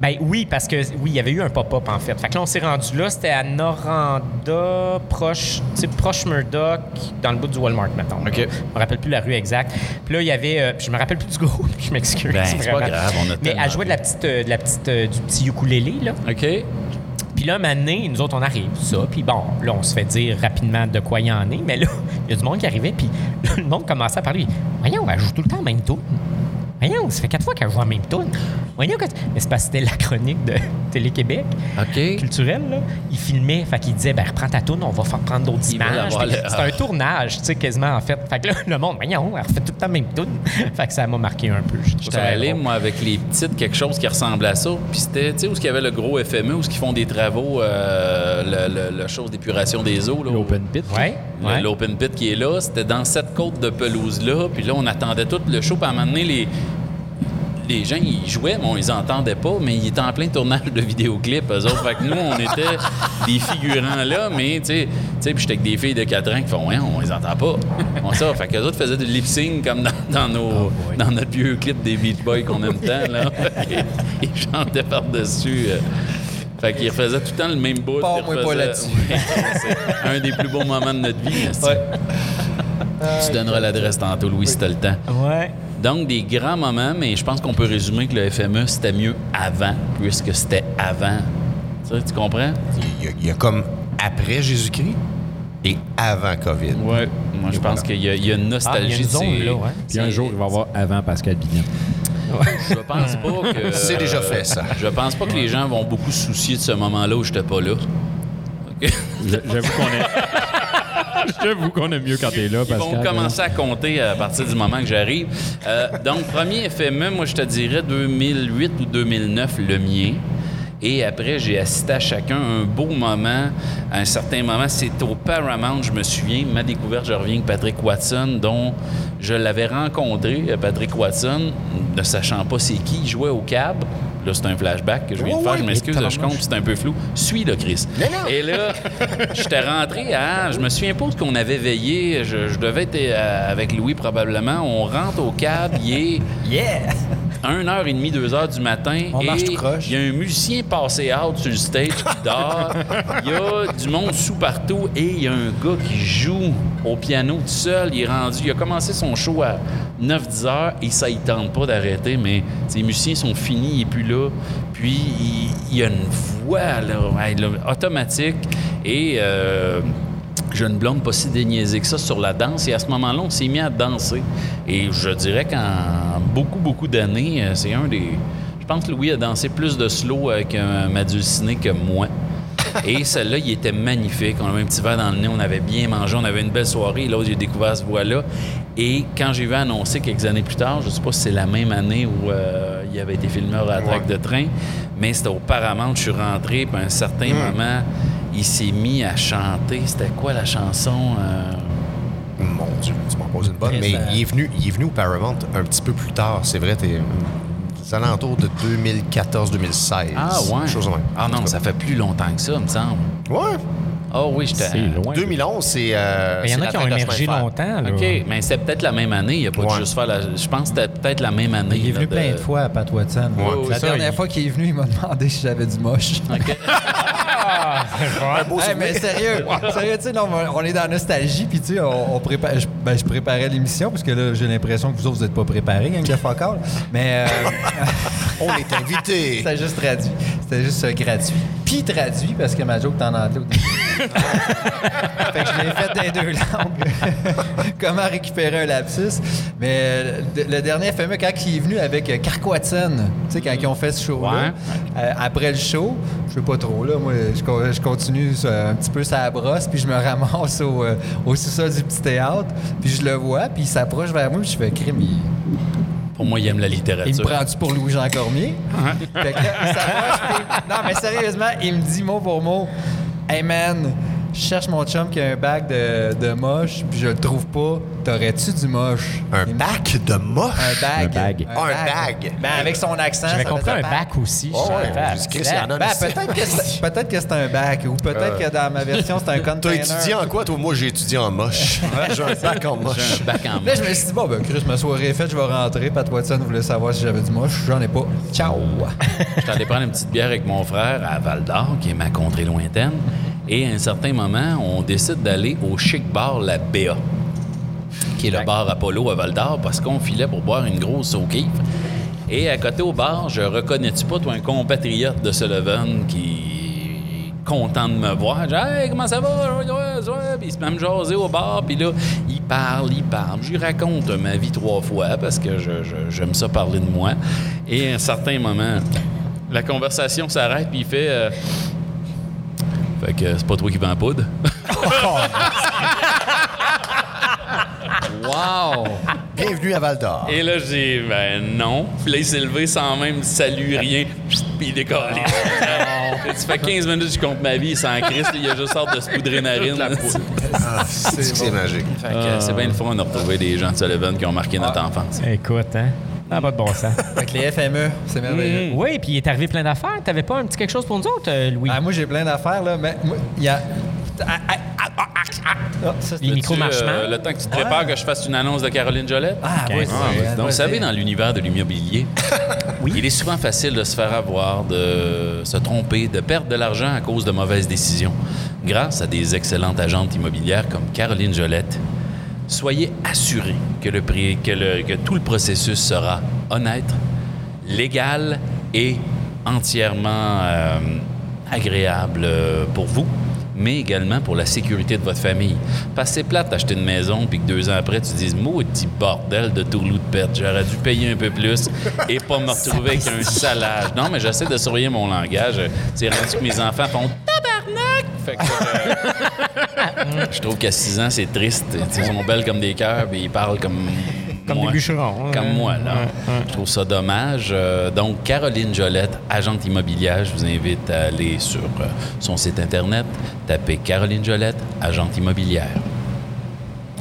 Ben oui, parce que oui, il y avait eu un pop-up en fait. Fait que là, on s'est rendu là, c'était à Noranda, proche, tu sais, proche Murdoch, dans le bout du Walmart, mettons. OK. Je me rappelle plus la rue exacte. Puis là, il y avait, euh, je me rappelle plus du groupe, je m'excuse. Ben, c'est pas grave, on a Mais elle jouait de la petite, euh, de la petite, euh, du petit ukulélé là. OK. Puis là, donné, nous autres, on arrive, ça. Puis bon, là, on se fait dire rapidement de quoi il y en est. Mais là, il y a du monde qui arrivait. Puis le monde commençait à parler. Voyons, elle joue tout le temps la même tune. Voyons, ça fait quatre fois qu'elle joue la même tune. Voyons, que... mais c'est parce que c'était la chronique de Télé-Québec OK. culturelle. Là. Il filmait, fait qu'il disait, ben reprends ta tune, on va faire prendre d'autres images. le- C'est un tournage, tu sais, quasiment, en fait. Fait que là, le monde, voyons, elle refait tout le temps la même tune. fait que ça m'a marqué un peu. Je trouve J'étais ça allé, moi, avec les petites, quelque chose qui ressemblait à ça. Puis c'était, tu sais, où il y avait le gros FME, où ils font des travaux, euh, le, le- le chose d'épuration des eaux. là, L'open pit. Ouais, ouais. L'open pit qui est là, c'était dans cette côte de pelouse-là. Puis là, on attendait tout le show. Puis à un moment donné, les, les gens, ils jouaient, mais on les entendait pas. Mais ils étaient en plein tournage de vidéoclips, eux autres. Fait que nous, on était des figurants là. Mais, tu sais, tu sais, puis j'étais avec des filles de 4 ans qui font, ouais, on les entend pas. On ça. Fait que les autres faisaient du lip-sync comme dans, dans nos, dans notre vieux clip des Beach Boys qu'on aime tant, là. ils chantaient par-dessus. euh. Fait qu'ils refaisaient tout le temps le même bout. Pars-moi Ils pas là-dessus. Ouais, c'est un des plus beaux moments de notre vie. esti. Tu donneras l'adresse tantôt, Louis, si t'as le temps. Ouais. Donc, des grands moments, mais je pense qu'on peut résumer que le FME, c'était mieux avant, puisque c'était avant. Tu, sais, tu comprends? Il y, a, il y a comme après Jésus-Christ et avant COVID. Ouais. Moi, je pense qu'il y, a- il y a une Ah, il y a nostalgie. une zone, là, ouais. Puis un jour, il va y avoir avant Pascal Binet. Je pense pas que. C'est déjà fait, ça. Je pense pas que les gens vont beaucoup se soucier de ce moment-là où j'étais pas là. OK? Je- J'avoue qu'on est. J'avoue qu'on est mieux quand t'es là, Ils vont commencer à compter à partir du moment que j'arrive. Euh, donc, premier FME, moi, je te dirais 2008 ou 2009, le mien. Et après, j'ai assisté à chacun un beau moment. À un certain moment, c'est au Paramount, je me souviens, ma découverte, je reviens avec Patrick Watson, dont je l'avais rencontré, euh, Patrick Watson, ne sachant pas c'est qui, il jouait au cab. Là, c'est un flashback que je viens de faire. je m'excuse, je compte, c'est un peu flou. Suis, là, Chris. Non, non. Et là, j'étais rentré à. Je me souviens pas qu'on avait veillé. Je, je devais être euh, avec Louis probablement. On rentre au cab, il est Yeah! 1 heure et demie, 2 heures du matin. On et marche tout croche. Il y a un musicien passé out sur le stage qui dort. Il y a du monde sous partout et il y a un gars qui joue au piano tout seul. Il est rendu, il a commencé son show à 9-10 heures et ça, il tente pas d'arrêter, mais ses musiciens sont finis, il est plus là. Puis il, il y a une voix là, hey, là, automatique et. euh, j'ai une blonde pas si déniaisée que ça sur la danse. Et à ce moment-là, on s'est mis à danser. Et je dirais qu'en beaucoup, beaucoup d'années, euh, c'est un des... Je pense que Louis a dansé plus de slow avec un Madulciné que moi. Et celle-là, il était magnifique. On avait un petit verre dans le nez, on avait bien mangé, on avait une belle soirée. Là, j'ai découvert cette voix-là. Et quand j'ai vu annoncer quelques années plus tard, je ne sais pas si c'est la même année où euh, il avait été filmé à la traque de train, mais c'était au Paramount, je suis rentré, puis à un certain moment, il s'est mis à chanter. C'était quoi la chanson? euh? Mon Dieu, tu m'en poses une bonne. Mais il est, venu, il est venu au Paramount un petit peu plus tard. C'est vrai, t'es. C'est alentour de 2014-2016. Ah ouais? Chose de même. Ah non, ça fait plus longtemps que ça, il me semble. Ouais. Ah oui, j'étais... C'est loin. 2011, c'est. euh, il y en a qui ont émergé longtemps. Là. OK, mais c'est peut-être la même année. Il n'y a pas de Ouais. juste faire la... Je pense que c'était peut-être la même année. Il est là, venu de- plein de fois à Pat Watson. Ouais. La Ça, dernière il- fois qu'il est venu, il m'a demandé si j'avais du moche. Hey, mais sérieux, sérieux, tu sais, non, on est dans la nostalgie, puis tu sais, on, on prépare, je, ben, je préparais l'émission, parce que là, j'ai l'impression que vous autres, vous n'êtes pas préparés, gang de fuck all. Mais euh, On est invité. c'était juste traduit. C'était juste euh, gratuit. Traduit, parce que ma joke est en anglais au début. fait que je l'ai fait dans les deux langues. Comment récupérer un lapsus? Mais euh, le, le dernier fameux, quand il est venu avec euh, Carquatson, tu sais, quand ils ont fait ce show-là, Ouais. euh, après le show, je sais pas trop, là, moi, je, co- je continue euh, un petit peu sa brosse, puis je me ramasse au, euh, au sous-sol du petit théâtre, puis je le vois, puis il s'approche vers moi, puis je fais crime, il, Pour moi, il aime la il me littérature. prend-tu pour Louis-Jean Cormier? fait que là, s'approche, puis- non, mais sérieusement, il me dit mot pour mot, Hey man, je cherche mon chum qui a un bac de, de moche, puis je le trouve pas. T'aurais-tu du moche? Un bac de moche? Un bag. Un bag. Un bag. Ben, avec son accent. J'avais compris un bac aussi. Oh, Je ouais. savais pas. J'ai dit, Chris, il y en a Ben, peut-être que c'est peut-être que c'est un bac, ou peut-être que dans ma version, c'est un T'as container. étudié en quoi, toi? Moi, j'ai étudié en moche. J'ai un bac en moche. Un bac en Là, je me suis dit, bon, ben, Chris, ma soirée est faite, je vais rentrer. Pat Watson voulait savoir si j'avais du moche. J'en ai pas. Ciao. J'étais allé prendre une petite bière avec mon frère à Val d'Or, qui est ma contrée lointaine. Et à un certain moment, on décide d'aller au chic bar La Béa, qui est le bar Apollo à Val d'Or, parce qu'on filait pour boire une grosse au kiff. Et à côté au bar, je reconnais-tu pas, toi, un compatriote de Sullivan qui est content de me voir. Je dis, Hey, comment ça va? Ouais, ouais, ouais. Puis il se met à me jaser au bar, puis là, il parle, il parle. Je lui raconte ma vie trois fois parce que j'aime ça parler de moi. Et à un certain moment, la conversation s'arrête, puis il fait. euh, fait que c'est pas toi qui vends la poudre. Wow. Bienvenue à Val d'Or. Et là, j'ai dit, ben non. Puis là, il s'est levé sans même salut, rien. Puis il décolle. Tu fais 15 minutes, je compte ma vie, il s'en crisse, il a juste hâte de se poudrer narine. Ah, c'est que c'est magique. Fait que c'est bien le fun de retrouver des gens de Sullivan qui ont marqué notre enfance. Écoute, hein? N'a pas de bon sens. Que les FME, c'est merveilleux. oui, puis il est arrivé plein d'affaires. T'avais pas un petit quelque chose pour nous autres, euh, Louis? Ah, moi, j'ai plein d'affaires, là, mais il y a. Ah, ah, ah, ah, ah, ah, ça, Les euh, mal. le temps que tu te prépares que je fasse une annonce de Caroline Jolette. Ah, oui, Ah, vrai. donc, vous savez, dans l'univers de l'immobilier, il est souvent facile de se faire avoir, de se tromper, de perdre de l'argent à cause de mauvaises décisions. Grâce à des excellentes agentes immobilières comme Caroline Jolette, soyez assurés que, le que, le- que tout le processus sera honnête, légal et entièrement euh, agréable euh, pour vous mais également pour la sécurité de votre famille. Parce que c'est plate d'acheter une maison puis que deux ans après, tu dises « Maudit bordel de tourlou de pète, j'aurais dû payer un peu plus et pas me retrouver avec un salage. » Non, mais j'essaie de surveiller mon langage. C'est rendu que mes enfants font « Tabarnak! » Fait que, euh, je trouve qu'à 6 ans, c'est triste. Ils sont belles comme des cœurs puis ils parlent comme Comme moi. des bûcherons. hein. Comme moi, là. Je trouve ça dommage. Euh, donc, Caroline Jolette, agente immobilière, je vous invite à aller sur euh, son site Internet, taper Caroline Jolette, agente immobilière.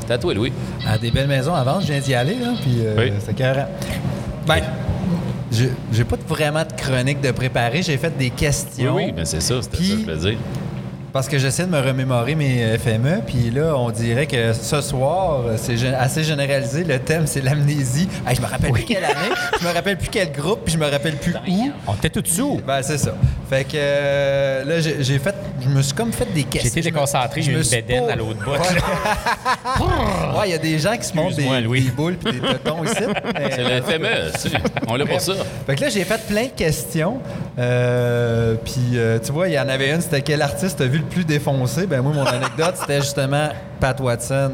C'est à toi, Louis. À des belles maisons à vendre, je viens d'y aller, là, puis euh, Oui. c'est carré. Ben, j'ai j'ai pas vraiment de chronique de préparer, j'ai fait des questions. Oui, oui, mais c'est ça, c'était ça que je veux dire. Parce que j'essaie de me remémorer mes FME, puis là, on dirait que ce soir, c'est assez généralisé. Le thème, c'est l'amnésie. Hey, je me rappelle plus quelle année, je me rappelle plus quel groupe, puis je me rappelle plus où. On était tout dessous. Ben, c'est ça. Fait que euh, là, j'ai fait. Je me suis comme fait des questions. Me- déconcentré, je j'ai une bédaine pas- à l'autre bout. Ouais. Ouais, il y a des gens qui se montrent des, des boules puis des tétons ici. Mais- C'est le FME. On l'a pour ça. Fait que là, j'ai fait plein de questions. Euh, puis, euh, tu vois, il y en avait une, c'était quel artiste as vu le plus défoncé? Ben moi, mon anecdote, c'était justement Pat Watson.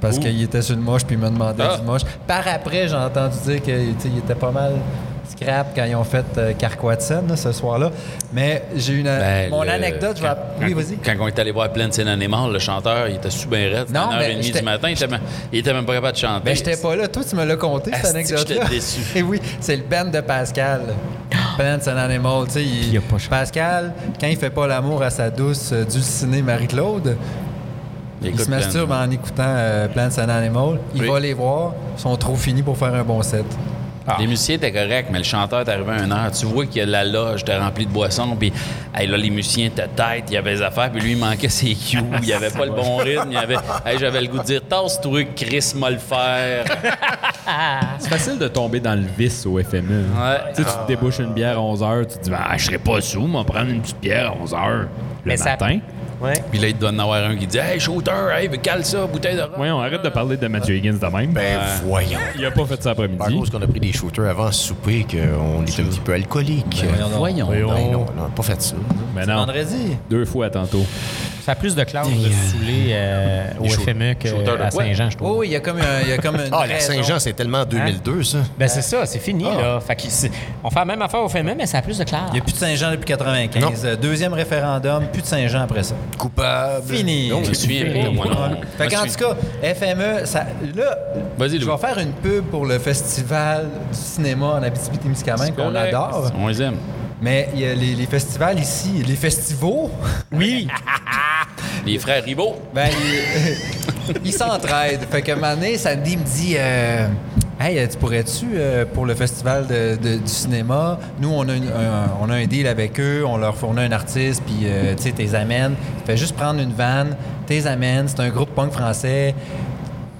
Parce qu'il était sur le moche, puis il me demandait Ah. du moche. Par après, j'ai entendu dire qu'il était pas mal scrap quand ils ont fait euh, là, ce soir-là. Mais j'ai une... Ben, mon le- anecdote, je vais... Oui, vas-y. Quand on est allé voir Pleine Scène Animal, le chanteur, il était super raide. C'était Non, du matin. Il était, même, il était même pas capable de chanter. Ben, j'étais pas là. Toi, tu me l'as conté, cette anecdote-là. j'étais déçu. Et oui, c'est le band de Pascal. Band, c'est un animal. Tu sais, il- il a pas chanté? Pascal, quand il fait pas l'amour à sa douce euh, dulcinée Marie-Claude, il se Pleine. masturbe en écoutant euh, Plants and Animal. Il Oui. va les voir. Ils sont trop finis pour faire un bon set. Les musiciens étaient corrects, mais le chanteur est arrivé à une heure. Tu vois que la loge était remplie de boissons, puis hey, là, les musiciens étaient tête, il y avait des affaires, puis lui, il manquait ses cues, il avait pas le bon rythme, il avait... Hey, J'avais le goût de dire « Tasse-toi, Chris, m'a le faire. C'est facile de tomber dans le vice au FME. hein. Ouais. Tu sais, tu te débouches une bière à 11h, tu te dis, ah, je serais pas sous, m'en prendre une petite bière à 11h le Mais ça- matin. Ouais. » Puis là, il doit en avoir un qui dit « Hey, shooter, hey, cale ça, bouteille de rhum. Voyons, arrête de parler de Mathieu Higgins de même. Ben voyons. il a pas fait ça À après-midi. cause qu'on a pris des shooters avant souper, qu'on est un petit peu alcoolique. Voyons. Voyons. Ben non, on n'a pas fait ça. Mais non, Vendredi. deux fois tantôt. Ça a plus de classe de saouler euh, au FME qu'à? Saint-Jean, je trouve. oui, il y a comme, un- il y a comme une. Ah, la. Saint-Jean, c'est tellement 2002, ça. Ben c'est ça, c'est fini là. Fait que c'est- on fait la même affaire au FME, mais ça a plus de classe. Il n'y a plus de Saint-Jean depuis 95. Non. Euh, Deuxième référendum, plus de Saint-Jean après ça. Coupable. Fini. Non, Je moi non. Fait qu'en suis- tout cas, FME, ça, là, Vas-y, je vais faire une pub pour le festival du cinéma en Abitibi-Témiscamingue qu'on correct. adore. On les aime. Mais il y a les, les festivals ici, les festivals, Oui. Les frères Ribot. ben, ils s'entraident. Fait que Mané, Sandy me dit euh, Hey, tu pourrais-tu, euh, pour le festival de- du cinéma, nous, on a, un, on a deal avec eux, on leur fournit un artiste, puis euh, tu sais, t'es amènes. Fais juste prendre une vanne, t'es amènes. C'est un groupe punk français.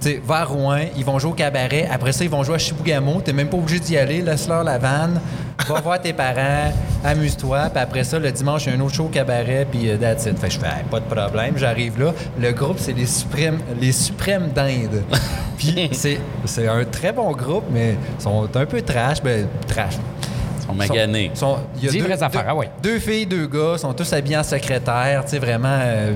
Tu sais, va à Rouen, ils vont jouer au cabaret. Après ça, ils vont jouer à Chibougamau. T'es même pas obligé d'y aller. Laisse-leur la vanne. Va voir tes parents. Amuse-toi. Puis après ça, le dimanche, il y a un autre show au cabaret. Puis euh, that's it. Fait que je fais, Hey, pas de problème. J'arrive là. Le groupe, c'est les Suprêmes, les Suprêmes d'Inde. Puis c'est, c'est un très bon groupe, mais ils sont un peu trash. Ben, trash. Ils sont maganés. Sont- sont- il y a deux, vraies affaires, deux- ah ouais. deux filles, deux gars, sont tous habillés en secrétaire, tu sais, vraiment euh,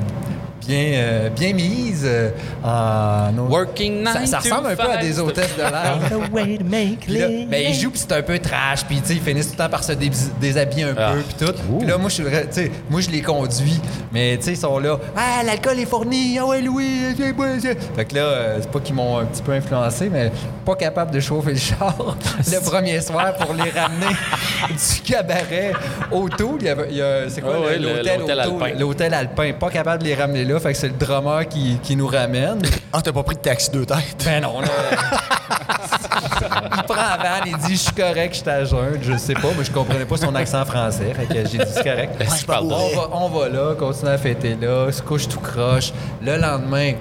bien, euh, bien mises. euh, en, Working ça, ressemble un peu à des hôtesses de l'air. Ben, ils jouent, puis c'est un peu trash, puis tu sais, ils finissent tout le temps par se dés- déshabiller un Ah. peu, puis tout. Puis là, moi, je suis moi, les conduis, mais tu sais, ils sont là. Ah, l'alcool est fourni, ah ouais, Louis, viens. Fait que là, euh, c'est pas qu'ils m'ont un petit peu influencé, mais pas capable de chauffer le char le premier soir pour les ramener du cabaret au Toul. Il y a- c'est quoi Ah l'hôtel alpin. L'hôtel alpin. Pas capable de les ramener là, fait que c'est le drummer qui, qui nous ramène. Ah, t'as pas pris de taxi deux têtes? Ben non, là. il prend la vanne, il dit Je suis correct, je jeun. Je sais pas, mais je comprenais pas son accent français. Fait que j'ai dit C'est correct. Ben, si je parle on, va, on va là, continue à fêter là, se couche tout croche. Le lendemain,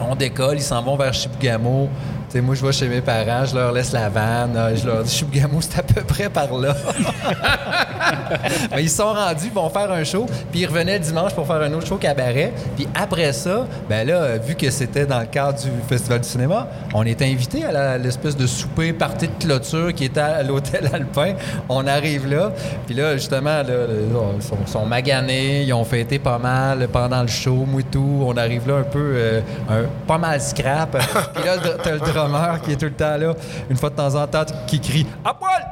on décolle, ils s'en vont vers Chibougamau. Tu sais, moi, je vais chez mes parents, je leur laisse la vanne, euh, je leur dis Chibougamau, c'est à peu près par là. Mais ils sont rendus, ils vont faire un show, puis ils revenaient le dimanche pour faire un autre show cabaret. Puis après ça, ben là, euh, vu que c'était dans le cadre du Festival du cinéma, on était invités à l'espèce de souper partie de clôture qui était à l'hôtel Alpin. On arrive là, puis là, justement, ils sont, sont maganés, ils ont fêté pas mal pendant le show, moi et tout. On arrive là un peu, euh, un- pas mal scrap. puis là, t'as le qui est tout le temps là, une fois de temps en temps, qui crie « À poil! »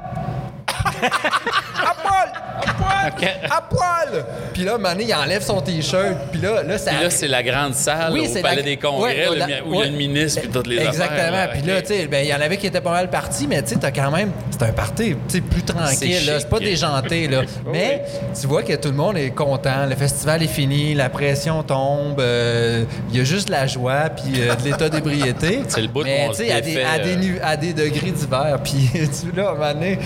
À poil! À poil! À poil! Puis là, Mané, il enlève son T-shirt. Puis là, là, ça. Puis là, c'est la grande salle Oui, au c'est Palais la- des Congrès, Ouais, le la- mi- où il y a le ministre puis toutes les affaires. Exactement. Puis là, tu sais, ben, il y en avait qui étaient pas mal partis, mais tu sais, t'as quand même. C'est un party, tu sais, plus tranquille, C'est là. C'est pas déjanté, là. mais tu vois que tout le monde est content. Le festival est fini, la pression tombe. euh, Il y a juste de la joie, puis euh, de l'état d'ébriété. C'est le bout Mais où on tu sais, se à des, défait, à, des, euh. à des degrés divers. Puis tu là, à un moment donné,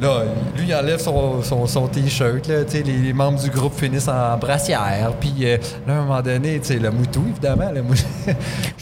Là, lui, il enlève son, son, son T-shirt. là, tu sais, Les, les membres du groupe finissent en brassière. Puis euh, là, à un moment donné, tu sais, le moutou, évidemment. Le moutou.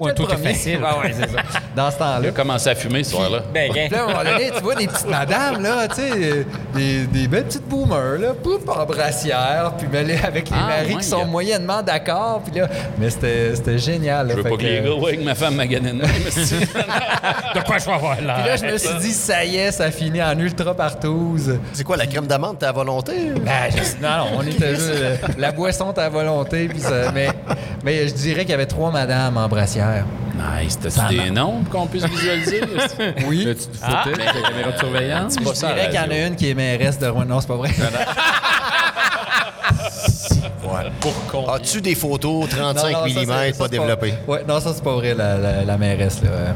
Ouais, toi, t'es facile. Ah ouais, c'est ça. Dans ce temps-là. Il a commencé à fumer ce soir-là. Ben, gain. Puis là, à un moment donné, tu vois des petites madames, là, tu sais, des, des belles petites boomers, là, pouf, en brassière, puis mêlées avec les Ah, maris ouais, qui sont gars. moyennement d'accord, puis là, mais c'était c'était génial. là, Je veux pas que les gars voient que ma femme m'a gagné de quoi je vais avoir là? Puis là, je me suis dit, ça y est, ça finit en ultra partouze. C'est quoi, la crème d'amande, t'as à volonté? Ben, je- non, non, on était juste. euh, la boisson à volonté, puis ça. Mais, mais je dirais qu'il y avait trois madames en brassière. Nice. T'as-tu des noms pour qu'on puisse visualiser? Oui. Là, tu te footais avec la caméra de surveillance? Je dirais qu'il y en a une qui est mairesse de Rouen. Non, c'est pas vrai. As-tu des photos 35 Non, non, ça, c'est- mm pas développées? Ouais, non, ça, c'est pas vrai, la, la, la mairesse, là.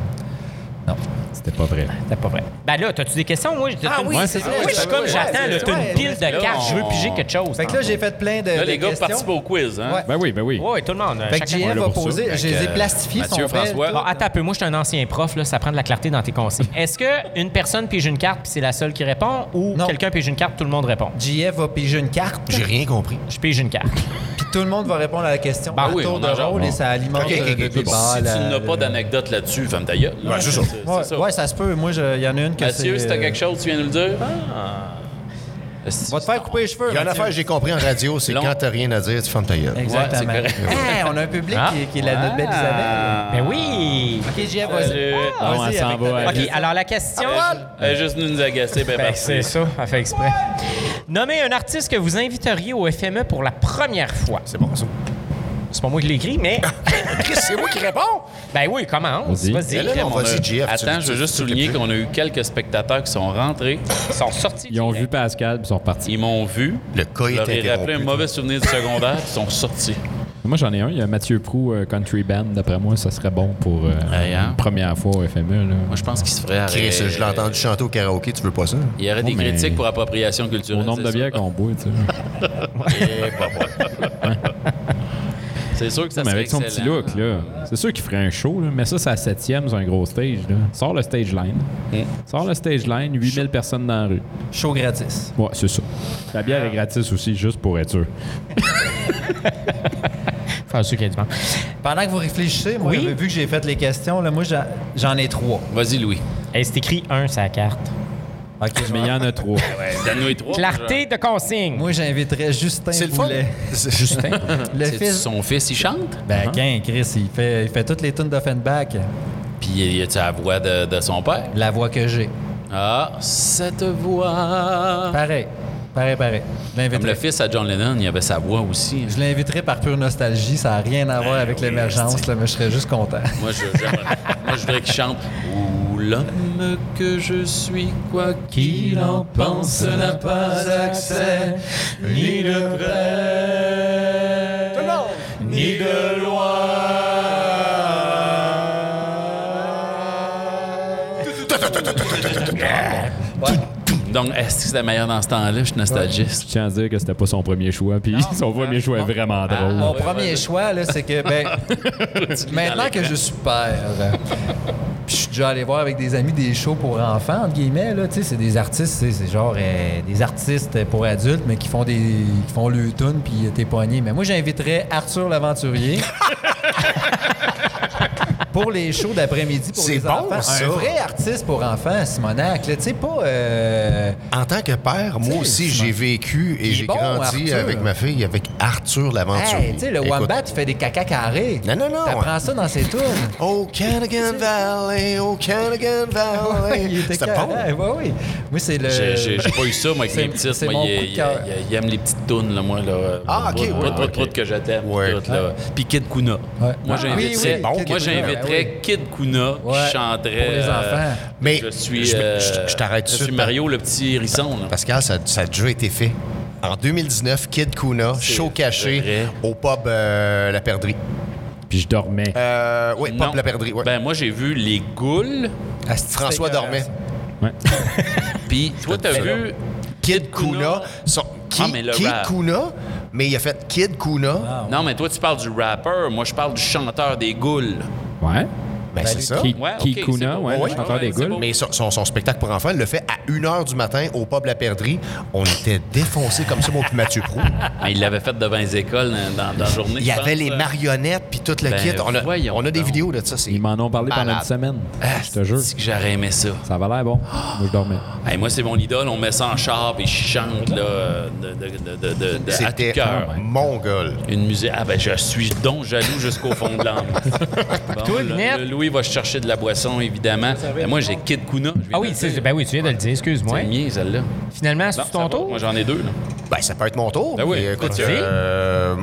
Euh, Non. C'était pas vrai. C'est pas vrai. Ben là, t'as-tu des questions? Moi, j'ai Ah une- oui, c'est vrai. Moi, je suis comme j'attends, là, t'as une pile de cartes, je veux piger quelque chose. Fait que là, j'ai fait plein de. Là, les gars participent au quiz, hein? Ben oui, ben oui. Oui, tout le monde. Fait que JF va ça. poser. Je les ai euh, plastifiés, Mathieu. François. Bon, attends un peu. Moi, je suis un ancien prof, là, ça prend de la clarté dans tes consignes. Est-ce qu'une personne pige une carte puis c'est la seule qui répond ou quelqu'un pige une carte tout le monde répond? JF va piger une carte, J'ai rien compris. Je pige une carte. puis tout le monde va répondre à la question Bah par oui, tour de rôle et ça alimente euh, le débat. Si tu n'as pas d'anecdote là-dessus, femme ta gueule. Ouais, c'est ça. Ouais, se peut. Moi, il y en a une que c'est. Mathieu, si t'as euh, quelque chose, tu viens nous le dire? Va te faire couper les cheveux. Il y a une affaire que j'ai compris en radio, c'est Long. quand t'as rien à dire, tu fermes ta gueule. Exactement. Hey, on a un public Ah. qui, est- qui est la notre belle Isabelle. Ben oui! Ok, Salut. vas-y. Ah, s'en va avec- OK, alors la question... Elle juste nous nous agacer, ben, Ben, c'est ça, elle fait exprès. Nommez un artiste que vous inviteriez au FME pour la première fois. C'est bon, ça. C'est pas moi qui l'ai écrit, mais... Chris, c'est moi qui réponds? Ben oui, commence. Vas-y. Là, on on va a- dire GF, tu- Attends, tu- je veux juste tu- tu- souligner tu- qu'on a eu quelques spectateurs qui sont rentrés. Ils sont sortis. Ils ont vu Pascal puis ils sont repartis. Ils m'ont vu. Le cas Je est leur ai rappelé un mauvais souvenir du secondaire, ils sont sortis. Moi, j'en ai un. Il y a Mathieu Prou, euh, Country Band. D'après moi, ça serait bon pour euh, Hey, hein? une première fois au FME. Là. Moi, je pense qu'ils se feraient Chris, arrêter. je l'ai entendu chanter au karaoké, tu veux pas ça? Il y aurait des Oh, mais- critiques pour appropriation culturelle. Au nombre de c'est bières qu'on boit, tu sais. Eh, bah, bah. C'est sûr que ça Mais avec son petit look, là, c'est sûr qu'il ferait un show, là, mais ça, c'est à septième sur un gros stage. Là. Sors le stage line. Mm. Sors le stage line, 8000 personnes dans la rue. Show gratis. Ouais, c'est ça. La bière est gratis aussi, juste pour être sûr. Enfin, ceux qui a du vent. Pendant que vous réfléchissez, moi, Oui. vu que j'ai fait les questions, là, moi, j'en- j'en ai trois. Vas-y, Louis. Hey, c'est écrit 1 sur la carte. OK, Mais il y en a trois. Donne-nous les trois. Clarté de consigne. Moi, j'inviterais Justin C'est le fun. Boulet. Justin? Le C'est fils. son fils, il chante? Ben, qu'un, Chris, il fait, il fait toutes les tunes d'Offenbach. Puis y a-tu la voix de, de son père? La voix que j'ai. Ah, cette voix. Pareil. Pareil, pareil. Je Comme le l'inviterais. fils à John Lennon, il avait sa voix aussi. Je l'inviterais par pure nostalgie. Ça n'a rien à voir avec l'émergence, là, mais je serais juste content. Moi, je, j'aimerais- moi, je voudrais qu'il chante l'homme que je suis, quoi qu'il en pense, n'a pas accès ni de près, ni de loin. Donc, est-ce que c'était meilleur dans ce temps-là? Je suis nostalgiste. Je tiens à dire que c'était pas son premier choix, puis son premier choix est vraiment drôle. Mon premier choix, là, c'est que, ben, maintenant que je suis père, euh, puis je suis déjà allé voir avec des amis des shows pour enfants, entre guillemets, là, tu sais, c'est des artistes, c'est c'est genre euh, des artistes pour adultes, mais qui font des, qui font le tune puis t'es poigné. Mais moi, j'inviterais Arthur l'aventurier. Pour les shows d'après-midi pour C'est les bon, enfants. ça. Un vrai artiste pour enfants, Simonac. là, Tu sais, pas... euh, En tant que père, moi aussi, c'est j'ai vécu et j'ai bon, grandi Arthur. avec ma fille, avec Arthur l'aventurier. Hey, tu sais, le Écoute, Wombat, il fait des caca carrés. Non, non, non. T'apprends ça dans ses tunes. Oh, Canagan Valley, oh, Canagan Valley. C'était carré. bon. Ouais, oui. Moi, c'est le. J'ai pas eu ça, moi, avec c'est- mes petites. c'est Moi, mon il, aime les petites tounes, là, moi. Là, Ah, ok, prout que là. Puis Kid Kuna. Moi, Ah, oui, oui, moi, Kid J'inviterais ouais, Kid Kuna Ouais, qui chanterait. pour les euh, enfants. Mais je suis. je- euh, je- je t'arrête Je tout de suis Mario, le petit hérisson. Là. Pascal, ça, ça a déjà été fait. En 2019, Kid Kuna, show caché vrai. au pub euh, La Perdrix. Puis je dormais. Euh, oui, pub La Perdrix, ouais. Ben, moi, j'ai vu les goules. Asti, François dormait. Ouais. Puis, toi, t'as vu. Kid Kuna? son- Ki- Ah, mais le Kid rap. Kuna, mais il a fait Kid Kuna. Non, mais toi, tu parles du rapper. Moi, je parle du chanteur des goules. Ouais. Ben, c'est ça. Ki- Ouais, ok, Kikuna, bon. ouais, Ouais, le chanteur ouais, des c'est Goules. bon. Mais son, son- son spectacle pour enfants, il le fait à 1h du matin au pub La Perdrix. On était défoncés comme ça, mon petit Mathieu Prou. Ah, il l'avait fait devant les écoles dans, dans- dans la journée. Il y avait pense, les euh. marionnettes puis tout le Ben, kit. On a, voyons on a des donc. vidéos de ça. c'est Ils m'en ont parlé pendant une semaine. Ah, je te jure. c'est que j'aurais aimé ça? Ça avait l'air bon. Moi, je dormais. Hey, moi, c'est mon idole. On met ça en char et je chante là, de, de, de, de, C'était mongol. Une musique. Ah, ben, je suis donc jaloux jusqu'au fond de l'âme. Bon, Louis va chercher de la boisson, évidemment. Ben, moi, j'ai Kid Kuna. Ah oui, ben oui, tu viens de le dire, excuse-moi. C'est mien, celle-là. Finalement, c'est ton va. tour? Moi, j'en ai deux. Là. Ben, ça peut être mon tour. Ben oui, écoute, euh,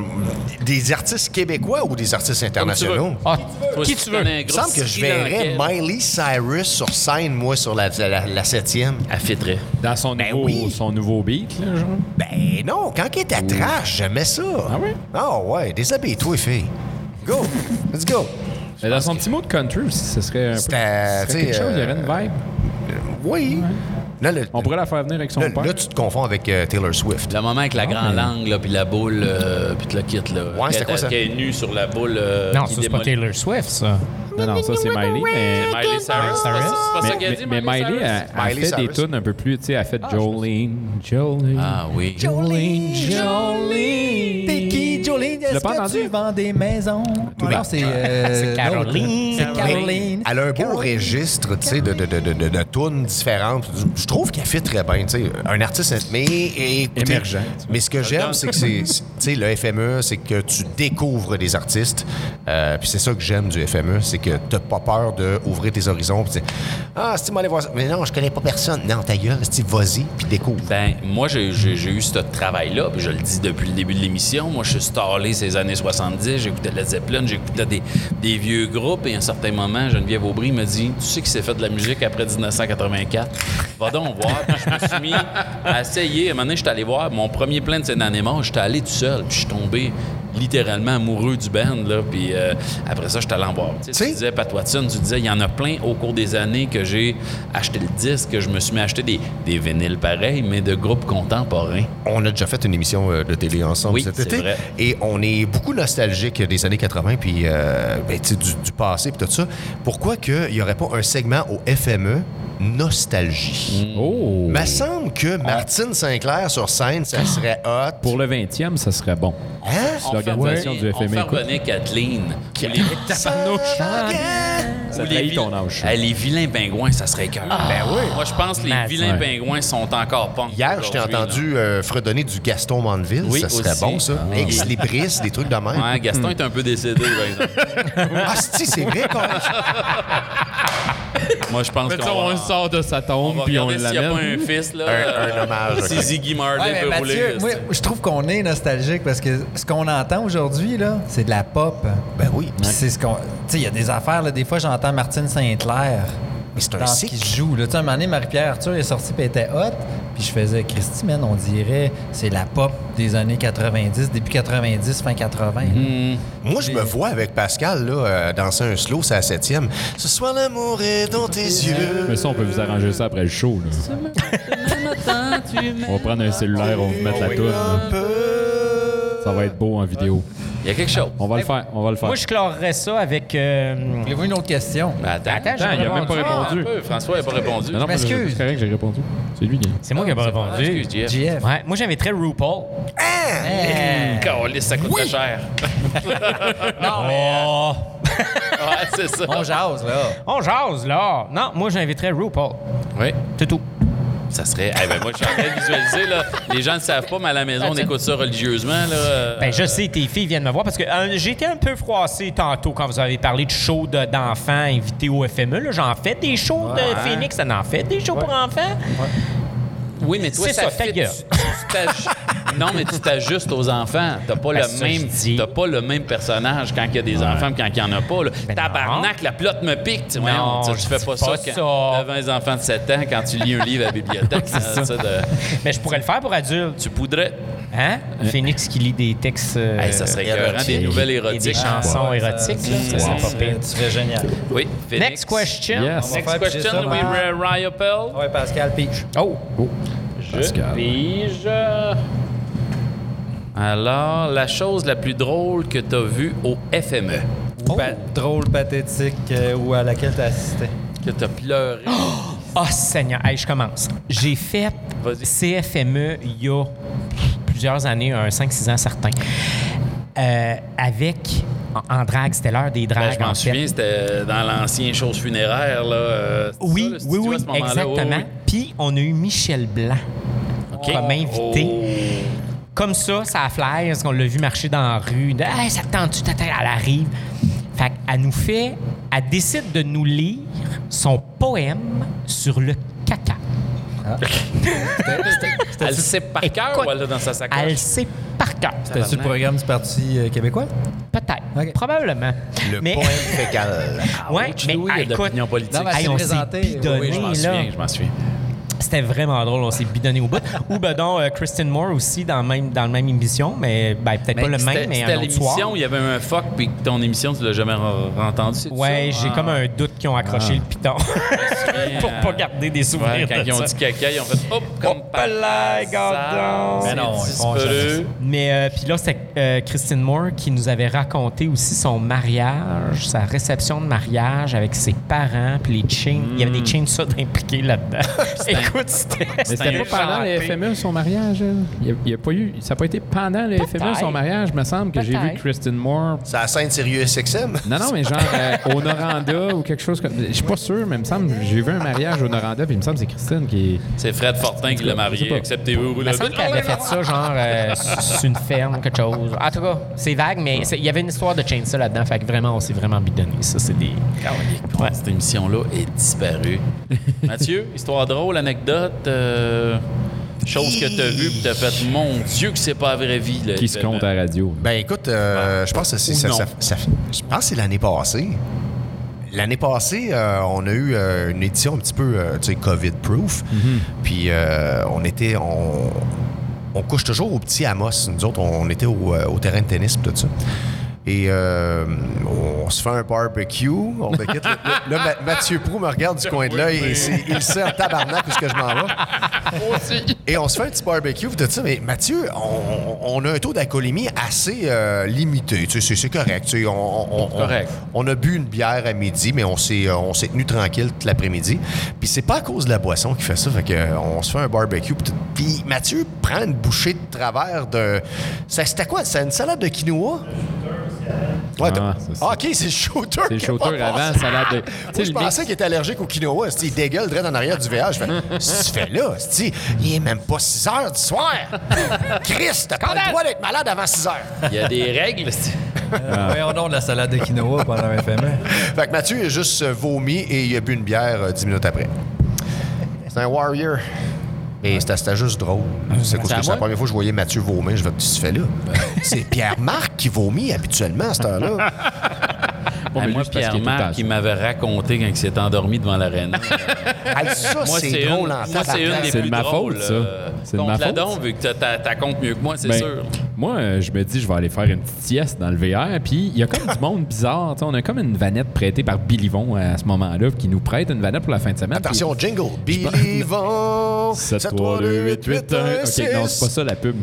des artistes québécois ou des artistes internationaux? Ah, qui si tu veux? un Il me semble que je verrais Miley Cyrus sur scène, moi, sur la, la, la septième. Elle fitterait. Dans son, Ben nouveau, oui. son nouveau beat, là, genre? Ben non, quand il était trash, j'aimais ça. Ah oui? Ah ouais, déshabille-toi, fille. Go! Let's go! Mais dans son petit mot de country aussi, ce serait un peu. Serait tu sais, quelque chose, il y aurait euh, une vibe. Oui. Là, le- On pourrait la faire venir avec son là, père. là, tu te confonds avec euh, Taylor Swift. Le moment avec la grande langue, là, puis la boule, euh, puis le kit, là. Ouais, c'était Qui quoi, est- ça? Qui est nue sur la boule. euh, Non, ça, c'est pas. Taylor Swift, ça. Non, non, ça, c'est Miley. Mais, Miley Cyrus. C'est pas ça- c'est pas ça mais, qu'elle dit, mais- mais Miley, Cyrus? elle, elle Miley fait des tunes un peu plus, tu sais, elle fait Jolene, Jolene. Ah oui. Jolene, Jolene. T'es qui, Jolene? Est-ce que entendu? tu vends des maisons? ben, non, c'est... euh, C'est Caroline. C'est Caroline. Elle a un beau Caroline. registre, tu sais, de, de, de, de, de, de tunes différentes. Je trouve qu'elle fait très bien, tu sais. Un artiste, mais écoutez, Émergent. Mais ce que j'aime, c'est que c'est, tu le FME, c'est que tu découvres des artistes. Euh, puis c'est ça que j'aime du FME, c'est que t'as pas peur d'ouvrir tes horizons. Puis tu ah, c'est aller voir ça. Mais non, je connais pas personne. Non, ta gueule, c'est vas-y, puis découvre. Ben, moi, j'ai eu ce travail-là, puis je le dis depuis le début de l'émission. Moi, je suis ces années 70, j'écoutais Led Zeppelin, j'écoutais des, des vieux groupes, et à un certain moment, Geneviève Aubry me dit Tu sais qui s'est fait de la musique après 1984 Va donc voir. Puis je me suis mis à essayer. À un moment donné, j'étais allé voir mon premier plein de animaux, j'étais allé tout seul, puis je suis tombé littéralement amoureux du band, là, puis euh, après ça, j'étais allé en voir. Tu sais, Tu sais- tu disais, Pat Watson, tu disais, il y en a plein au cours des années que j'ai acheté le disque, que je me suis mis à acheter des, des vinyles pareils, mais de groupes contemporains. On a déjà fait une émission euh, de télé ensemble Oui, cet c'est été. vrai. Et on est beaucoup nostalgique des années 80 puis euh, ben, tu sais, du, du passé puis tout ça. Pourquoi qu'il n'y aurait pas un segment au FME nostalgie? Oh! Il me semble que Martine Sinclair sur scène, ça serait hot. Pour le 20e, ça serait bon. Hein? L'organisation du on FME fait revenir Kathleen. Les, Ça trahit ton âge. Les vilains pingouins, ça serait cœur. ben oui. Moi, je pense que les vilains Ouais. pingouins sont encore punk. Hier, je t'ai entendu euh, fredonner du Gaston Mandeville. Oui, ça serait aussi. bon, ça. Ah. Ex Libris, des trucs de même. Ouais, Gaston est un peu décédé, par exemple. Ah, si, c'est vrai, quand Moi, je pense qu'on on sort de sa on tombe, puis on regarder s'il n'y a pas l'amène. un fils, là. Un- un hommage, Si. Ziggy Marley peut Mathieu, rouler. moi, je trouve qu'on est nostalgique parce que ce qu'on entend aujourd'hui, là, c'est de la pop. Ben oui. Puis c'est ce qu'on. Tu sais, il y a des affaires, là, des fois, j'entends Martine Saint-Clair. Mais c'est un ce qui joue. Là. Tu sais, un moment donné, Marie-Pierre Arthur est sortie et était hot. Puis je faisais, Christy, man, on dirait, c'est la pop des années 90, début 90, fin 80. Hmm. Moi, je me vois avec Pascal, là, euh, danser un slow, c'est la septième. Ce soir, l'amour est dans tes yeux. Mais ça, on peut vous arranger ça après le show. Là. On va prendre un cellulaire, on va vous mettre la toune. Ça va être beau en vidéo. Il y a quelque chose. On va le faire, on va le faire. Moi, je clorerais ça avec. euh, Voulez-vous une autre question? Mais attends, Attends, j'ai Attends, il a même pas répondu. répondu. un peu. François n'a pas répondu. Non, non, mais m'excuse. c'est correct, j'ai répondu. C'est lui qui. C'est moi qui ai pas répondu. Ah, excuse. JF. Ouais, moi, j'inviterais RuPaul. Calisse, ça coûte très cher. Oh! ouais, c'est ça. On jase, là. On jase, là. Non, moi, j'inviterais RuPaul. Oui. C'est tout. Ça serait. Eh ben, moi, je suis en train de visualiser, là. Les gens ne le savent pas, mais à la maison, on écoute ça religieusement, là. Ben, je sais, tes filles viennent me voir parce que euh, été un peu froissé tantôt quand vous avez parlé de shows de- d'enfants invités au FME. J'en fais des shows de Phoenix, ça en fait des shows pour enfants. Oui, mais toi, C'est ça, fit- tu- non, mais tu t'ajustes aux enfants. T'as pas, Ben, le même, t'as pas le même personnage quand il y a des enfants que quand il n'y en a pas. là. Ben Tabarnak, la plotte me pique. Tu, vois, Non, tu- fais pas, pas ça, ça. quand- devant les enfants de 7 ans quand tu lis un livre à la bibliothèque. ça, de- Mais je pourrais le faire pour adultes. tu poudrais. Hein? Phoenix qui lit des textes. euh, Hey, ça serait écœurant, des nouvelles et des érotiques. chansons Ouais, érotiques. ça- ça- pas pire. Tu génial. Oui, Phoenix. Next question. Yes. Next question, oui, Pell. Ouais, Pascal, pige. Oh! Pascal. pige. Alors, la chose la plus drôle que tu as vue au FME. pa- drôle, pathétique euh, ou à laquelle tu assistais? Que t'as pleuré. Oh Seigneur, Hey, je commence. J'ai fait Vas-y. CFME il y a plusieurs années, un 5-6 ans certains, euh, avec en, en drague, c'était l'heure des Ben, dragues. je m'en en fait. souviens, c'était dans l'ancien chose funéraire. Là, euh, Oui, ça, le oui, studio oui, à ce moment-là? exactement. Oui, Puis on a eu Michel Blanc oui. comme invité. Oh. Comme ça, ça a fly, parce qu'on l'a vu marcher dans la rue. De, hey, ça te tente-tu? Elle arrive. Fait qu'elle nous fait... Elle décide de nous lire son poème sur le caca. Elle le sait par cœur ou elle l'a dans sa sacoche? Elle sait par cœur. C'était-tu le programme du Parti euh, québécois? Peut-être. Probablement. Le mais, poème fécal. ouais, mais Louis, il y a de écoute, l'opinion politique. Non, mais on s'est présenté, bidonné, oui, je m'en souviens, je m'en souviens. C'était vraiment drôle, on s'est bidonné au bout. Ou ben donc, euh, Kristen Moore aussi dans, le même, dans la même émission, mais ben, peut-être pas le même, mais C'était un autre soir. l'émission, il y avait un fuck, puis ton émission, tu l'as jamais re- entendu, c'est Ouais, ça? j'ai Ah. comme un doute qu'ils ont accroché le piton pour pas garder des souvenirs Ouais, quand de ils ont ça. dit caca, ils ont fait hop, comme Hop là, c'est Mais non, ils font disparu. jamais ça. Mais euh, puis là, c'était euh, Christine Moore qui nous avait raconté aussi son mariage, sa réception de mariage avec ses parents, puis les chains. Il y avait des chainsaws impliqués là-dedans. Écoute, c'était. Mais c'était pas pendant le. FME son mariage. Il y a, il y a pas eu, ça n'a pas été pendant le FME son mariage, me semble, que j'ai vu Peut-être. Kristen Moore. C'est la scène sérieux SXM? Non, non, mais genre euh, au Noranda ou quelque chose comme. Je suis pas sûr, mais il me semble, j'ai vu un mariage au Noranda, puis il me semble que c'est Christine qui. C'est Fred Fortin qui l'a marié, acceptez-vous. Il me semble qu'elle avait fait ça, genre, euh, sur une ferme, quelque chose. En tout cas, c'est vague, mais c'est- il y avait une histoire de chainsaw là-dedans. Fait que vraiment, on s'est vraiment bidonné. Ça, c'est des. Cette émission-là est disparue. Mathieu, histoire drôle, anecdote, euh, chose que t'as vue puis t'as fait, mon Dieu, que c'est pas la vraie vie. là, qui se compte à la radio. Ben écoute, euh, je pense que c'est Ou ça, non. ça- ça- je pense que c'est l'année passée. L'année passée, euh, on a eu euh, une édition un petit peu euh, tu sais, COVID-proof. Puis euh, on était. On, on couche toujours au petit Amos. Nous autres, on était au, au terrain de tennis et tout ça. Et euh, on se fait un barbecue. On me quitte. Là, là, Ma- Mathieu Prou me regarde du coin de l'œil et il sait en tabarnak où est-ce que je m'en vais. Et on se fait un petit barbecue, tout ça. Mais Mathieu, on, on a un taux d'alcoolémie assez euh, limité. Tu sais, c'est- correct. Tu sais, on, on- on- Correct. on a bu une bière à midi, mais on s'est, euh, on s'est tenu tranquille toute l'après-midi. Puis c'est pas à cause de la boisson qui fait ça. Fait que, euh, on se fait un barbecue. puis Mathieu prend une bouchée de travers de. ça- C'était quoi? C'est une salade de quinoa? Ouais, Ah, c'est ça. Ah, OK, c'est le shooter. C'est le shooter pas avant, salade de- Tu Moi, sais, je pensais qu'il était allergique au quinoa. C'est- Il dégueule direct en arrière du VH. Je fais, Qu'est-ce que tu fais là? C'est- Il est même pas 6 heures du soir. Christ, t'as pas le droit d'être malade avant 6 heures. Il y a des règles. c'est- Voyons donc de la salade de quinoa pendant un FME. Fait que Mathieu a juste euh, vomi et il a bu une bière euh, 10 minutes après. C'est un warrior. Mais c'était juste drôle. C'est parce c'est à que c'est la première fois que je voyais Mathieu vomir. Je vais qu'est-ce que tu fais là? C'est Pierre-Marc qui vomit habituellement à cette heure-là. Bon, Ah, mais moi, lui, Pierre-Marc, qui m'avait raconté quand il s'est endormi devant l'arène. Hey, ça, Moi, c'est c'est drôle une, en moi, c'est une des C'est de plus ma drôles. faute, ça. euh, C'est de ma la faute. donc, vu que t'as- t'as t'as compte mieux que moi, c'est Ben, sûr. Moi, euh, je me dis, je vais aller faire une petite sieste dans le VR. Puis il y a comme du monde bizarre. tu sais, On a comme une vanette prêtée par Billy Von à ce moment-là, qui nous prête une vanette pour la fin de semaine. Attention, jingle. Believons. 7, 3, 2, 8, 8, 1. Ok, non, c'est pas ça la pub.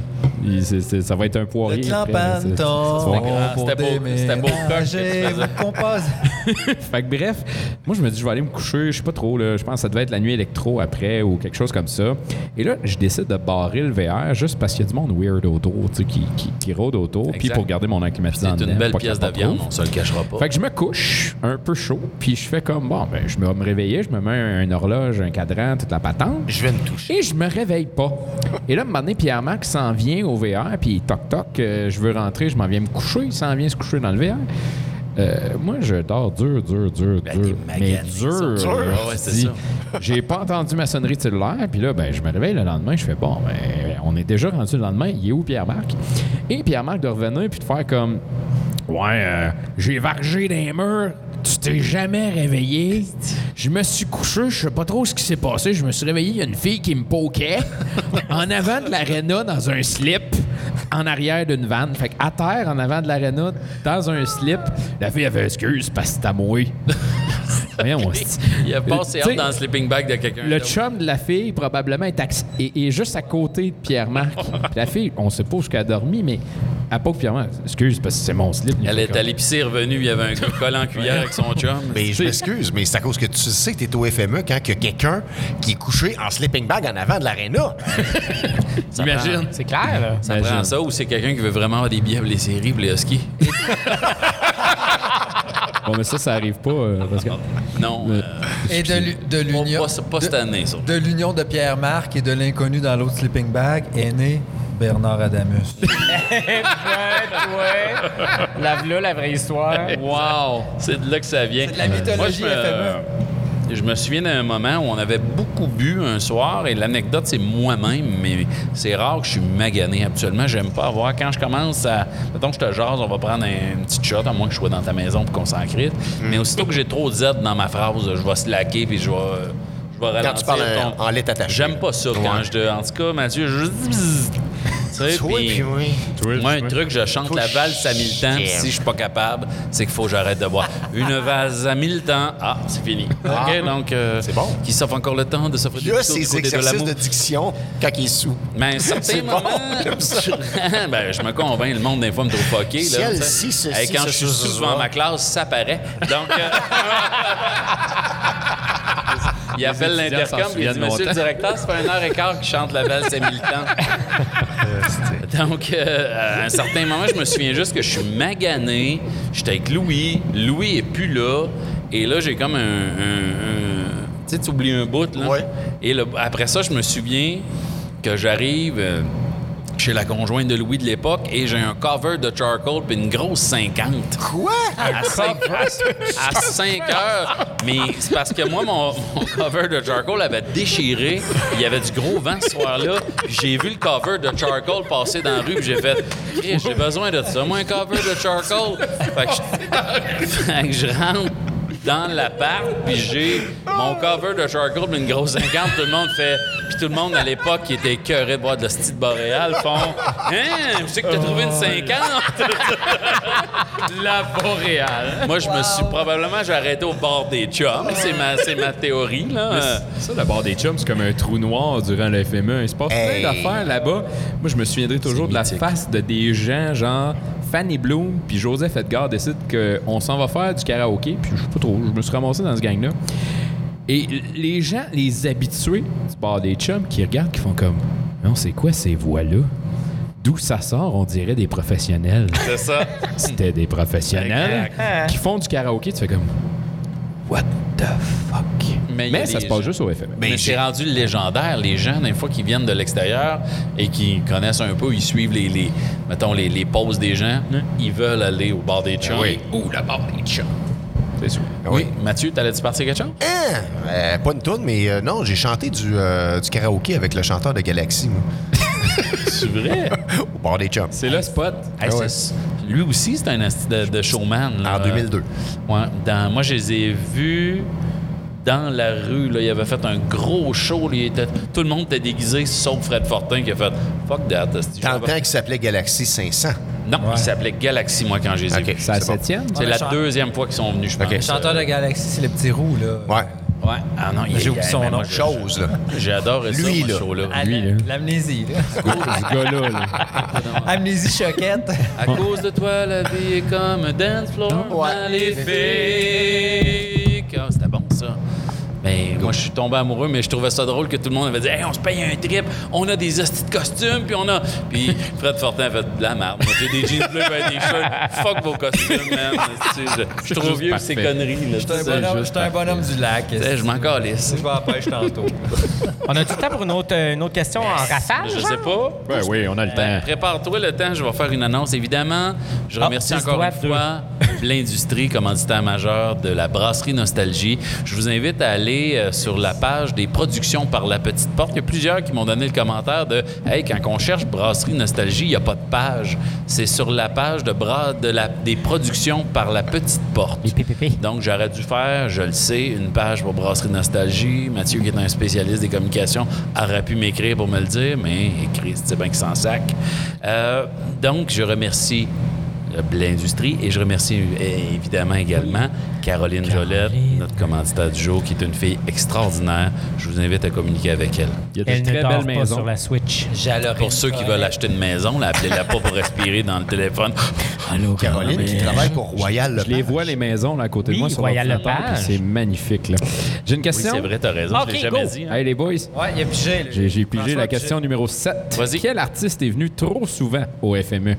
Il- c'est- c'est- ça va être un poirier. Le C'était beau- c'était beau fait que bref, moi je me dis je vais aller me coucher, je sais pas trop là, je pense que ça devait être la nuit électro après ou quelque chose comme ça. Et là, je décide de barrer le VR juste parce qu'il y a du monde weird autour, tu sais, qui, qui, qui rôde autour, puis pour garder mon air climatisé C'est une belle pièce trop. on se le cachera pas. Fait que je me couche un peu chaud, puis je fais comme bon, ben je vais me réveiller, je me mets un horloge, un cadran, toute la patente. Je vais me toucher. Et je me réveille pas. Et là, un moment donné, Pierre-Marc s'en vient au VR, puis toc toc, euh, je veux rentrer, je m'en viens me coucher, il s'en vient se coucher dans le VR. Euh, moi, je dors dur, dur, dur, Ben, dur. Mais dur. Dur, ouais, c'est. J'ai pas entendu ma sonnerie de cellulaire, puis là, ben, je me réveille le lendemain, je fais bon, ben, on est déjà rendu le lendemain, il est où Pierre-Marc? Et Pierre-Marc de revenir, puis de faire comme Ouais, euh, j'ai vargé des murs. Tu t'es jamais réveillé. Je me suis couché, je sais pas trop ce qui s'est passé. Je me suis réveillé, il y a une fille qui me poquait en avant de l'aréna dans un slip, en arrière d'une vanne. Fait à terre, en avant de l'aréna, dans un slip, la fille avait excuse parce que à moi. Voyons. Il a passé Tu sais, hâte dans le sleeping bag de quelqu'un. le chum de la fille, probablement, est, acc- est- est juste à côté de Pierre-Marc. La fille, on sait pas a dormi, mais à pas que Pierre-Marc, excuse, parce que c'est mon slip. Elle est à l'épicerie revenue, il y avait un collant en cuillère avec son chum. Mais je m'excuse, mais c'est à cause que tu sais que t'es au FME quand il y a quelqu'un qui est couché en sleeping bag en avant de l'aréna. Imagine. C'est clair, là. Ça prend ça ou c'est quelqu'un qui veut vraiment avoir des billets pour les séries, pour les huskies? Bon, mais ça, ça arrive pas, euh, parce que... Non. Euh, Et de l'u- de pas, l'union. pas- cette année, ça. De l'union de Pierre-Marc et de l'inconnu dans l'autre sleeping bag est né Bernard Adamus. ouais, ouais. Lave-là, la vraie histoire. Wow! C'est de là que ça vient. C'est de la mythologie Moi, je me- FME. Je me souviens d'un moment où on avait beaucoup bu un soir et l'anecdote, c'est moi-même, mais c'est rare que je suis magané. Habituellement, j'aime pas avoir. Quand je commence à. Mettons que je te jase, on va prendre un, une petite shot, à moins que je sois dans ta maison pour qu'on s'en crite. Mais aussitôt que j'ai trop de Z dans ma phrase, je vais slacker puis je vais. Je vais ralentir. Quand tu parles ton- en, en lettres attachées. J'aime pas ça quand je. te- En tout cas, Mathieu, je. Tu sais, Toi, puis- puis oui. moi, un truc, je chante Faut la valse à mille temps, puis t'aime. si je suis pas capable, c'est qu'il faut que j'arrête de boire. Une valse à mille temps, ah, c'est fini. OK, donc... euh, C'est bon. Qui s'offre encore le temps de s'offrir Il des y a bisous du ces côté de exercices l'amour. de diction quand il est sous. Mais à un certain C'est bon, je... ben, je me convainc, le monde, des fois, me trouve fucké. Si Là, elle, si, Hey, quand je suis sous devant ma classe, ça paraît. Donc... euh, Il appelle l'intercom et il dit Monsieur le directeur, ça fait une heure et quart qu'il chante la valse temps. Donc, euh, à un certain moment, je me souviens juste que je suis magané. J'étais avec Louis. Louis est plus là. Et là, j'ai comme un. un- un- tu sais, tu oublies un bout, là. Ouais. Et là, après ça, je me souviens que j'arrive. euh, chez la conjointe de Louis de l'époque et j'ai un cover de charcoal puis une grosse 50 Quoi? à 5, à 5 heures. Mais c'est parce que moi, mon, mon cover de charcoal avait déchiré. Il y avait du gros vent ce soir-là. J'ai vu le cover de charcoal passer dans la rue. Puis j'ai fait, j'ai besoin de ça. Moi, un cover de charcoal. Fait que je, fait que je rentre dans l'appart, puis j'ai mon cover de charcoal, puis une grosse 50. Tout le monde fait. Puis tout le monde à l'époque qui était écœuré de voir de la style boréale font Hein, vous savez que t'as trouvé une 50 La boréale. Moi, je me suis probablement j'ai arrêté au bord des chums. C'est ma, c'est ma théorie, là. Euh, Ça, la barre des chums, c'est comme un trou noir durant le FME. Il se passe Hey. plein d'affaires là-bas. Moi, je me souviendrai toujours de la mythique. face de des gens, genre Fanny Bloom puis Joseph Edgar décident qu'on s'en va faire du karaoké. Puis je sais pas trop, je me suis ramassé dans ce gang-là. Et les gens, les habitués du bar des chums qui regardent, qui font comme Non, c'est quoi ces voix-là? D'où ça sort, on dirait des professionnels. c'est ça. C'était des professionnels Exact. qui font du karaoké. Tu fais comme What the fuck? Mais ça se passe gens- juste au FME. Mais c'est rendu légendaire. Les gens, des fois, qui viennent de l'extérieur et qui connaissent un peu, ils suivent les, les mettons, les, les pauses des gens, ils veulent aller au bar des chums. Oui. Ou la bar des chums. C'est sûr. Oui. Mathieu, t'allais-tu partir quelque chose? Hein? Euh, pas une toune, mais euh, non, j'ai chanté du, euh, du karaoké avec le chanteur de Galaxy, moi, C'est vrai? au bord des chums. C'est le spot. Hey, Ah ouais. Lui aussi, c'est un de, de showman. là. En 2002. Ouais, dans- moi, je les ai vus dans la rue. Là, il avait fait un gros show. là, il était- tout le monde était déguisé, sauf Fred Fortin qui a fait Fuck that. temps qu'il s'appelait Galaxy 500. Non, il s'appelait Galaxy, moi, quand je les ai Ok. vus. C'est la septième? C'est Ouais, la chante- deuxième fois qu'ils sont venus, je pense. Le chanteur de Galaxy, c'est le petit roux, là. Ouais. Ouais. Ah non, il J'ai oublié son nom. Chose, là. J'ai adoré ça, Lui, là. show-là. Lui, la- là. L'amnésie, là. Ce gars-là, là. Amnésie choquette. À cause de toi, la vie est comme un dance floor Ouais. c'était bon, ça. Mais moi, je suis tombé amoureux, mais je trouvais ça drôle que tout le monde avait dit Hey, on se paye un trip, on a des hosties de costumes, puis on a. Puis Fred Fortin a fait de la merde. Moi, j'ai des jeans bleus avec des shirts. Fuck vos costumes, man. Je je suis trop vieux pour ces conneries. là. J'étais un bonhomme, un bonhomme du lac. je- m'en calisse. Je vais à la pêche tantôt. On a du temps pour une autre, une autre question en rafale? Je genre? sais pas. Ben oui, on a le Ben, temps. Prépare-toi le temps, je vais faire une annonce. Évidemment, je Ah, remercie encore une deux. fois l'industrie commanditaire majeur de la brasserie Nostalgie. Je vous invite à aller euh, sur la page des productions par la petite porte. Il y a plusieurs qui m'ont donné le commentaire de Hey, quand on cherche brasserie Nostalgie, il n'y a pas de page. C'est sur la page de, bras, de la, des productions par la petite porte. Donc, j'aurais dû faire, je le sais, une page pour Brasserie Nostalgie. Mathieu, qui est un spécialiste des communications, aurait pu m'écrire pour me le dire, mais écrit, c'est bien qu'il s'en sac. Euh, donc, je remercie l'industrie. Et je remercie euh, évidemment également Caroline, Jolette, notre commanditaire du jour, qui est une fille extraordinaire. Je vous invite à communiquer avec elle. Il y a des Elle très pas maisons. sur la Switch. Pour ceux qui veulent acheter une maison, là, appelez-la pas pour respirer dans le téléphone. Allô, Caroline qui travaille pour Royal Je les Lepage. vois, les maisons, là, à côté Oui, de moi, sur Royal Lepage. C'est magnifique, là. J'ai une Oui, question? c'est vrai, t'as raison. je l'ai Ok, jamais go. dit. hein. Hey, les boys, Ouais, il a pigé. j'ai pigé François la a pigé. question numéro 7. Vas-y. Quel artiste est venu trop souvent au FME?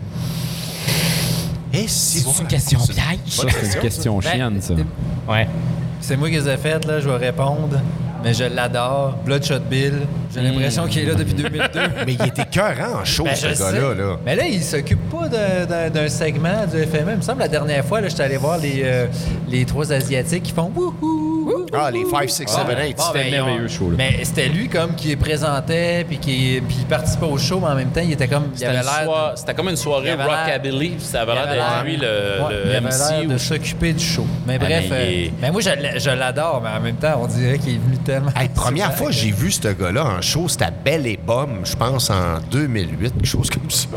Eh, si C'est une question piège. Ça, c'est une question chienne, ça. Ouais. C'est moi qui les ai faites, là, je vais répondre. Mais je l'adore. Bloodshot Bill. J'ai l'impression qu'il est là depuis 2002. Mais il était cœurant en show, Ben, ce gars-là. Là. Mais là, il s'occupe pas d'un- segment du FME. Il me semble la dernière fois, là, j'étais allé voir les, euh, les trois Asiatiques qui font wouhou. Ah, les 5, 6, 7, 8. Bon, C'était ben, un merveilleux show, là. Mais c'était lui comme qui les présentait puis qui puis il participait au show, mais en même temps, il était comme. Il C'était avait C'était comme une soirée rockabilly. Ça avait il l'air avait d'être lui le, Ouais, le il avait MC. de ou- s'occuper du show. Mais Ah, bref, mais il euh, est- mais moi je, l'adore, mais en même temps, on dirait qu'il est venu tellement. Hey, première fois que que- j'ai vu ce gars-là en show, c'était à Belle je pense, en 2008, quelque chose comme ça.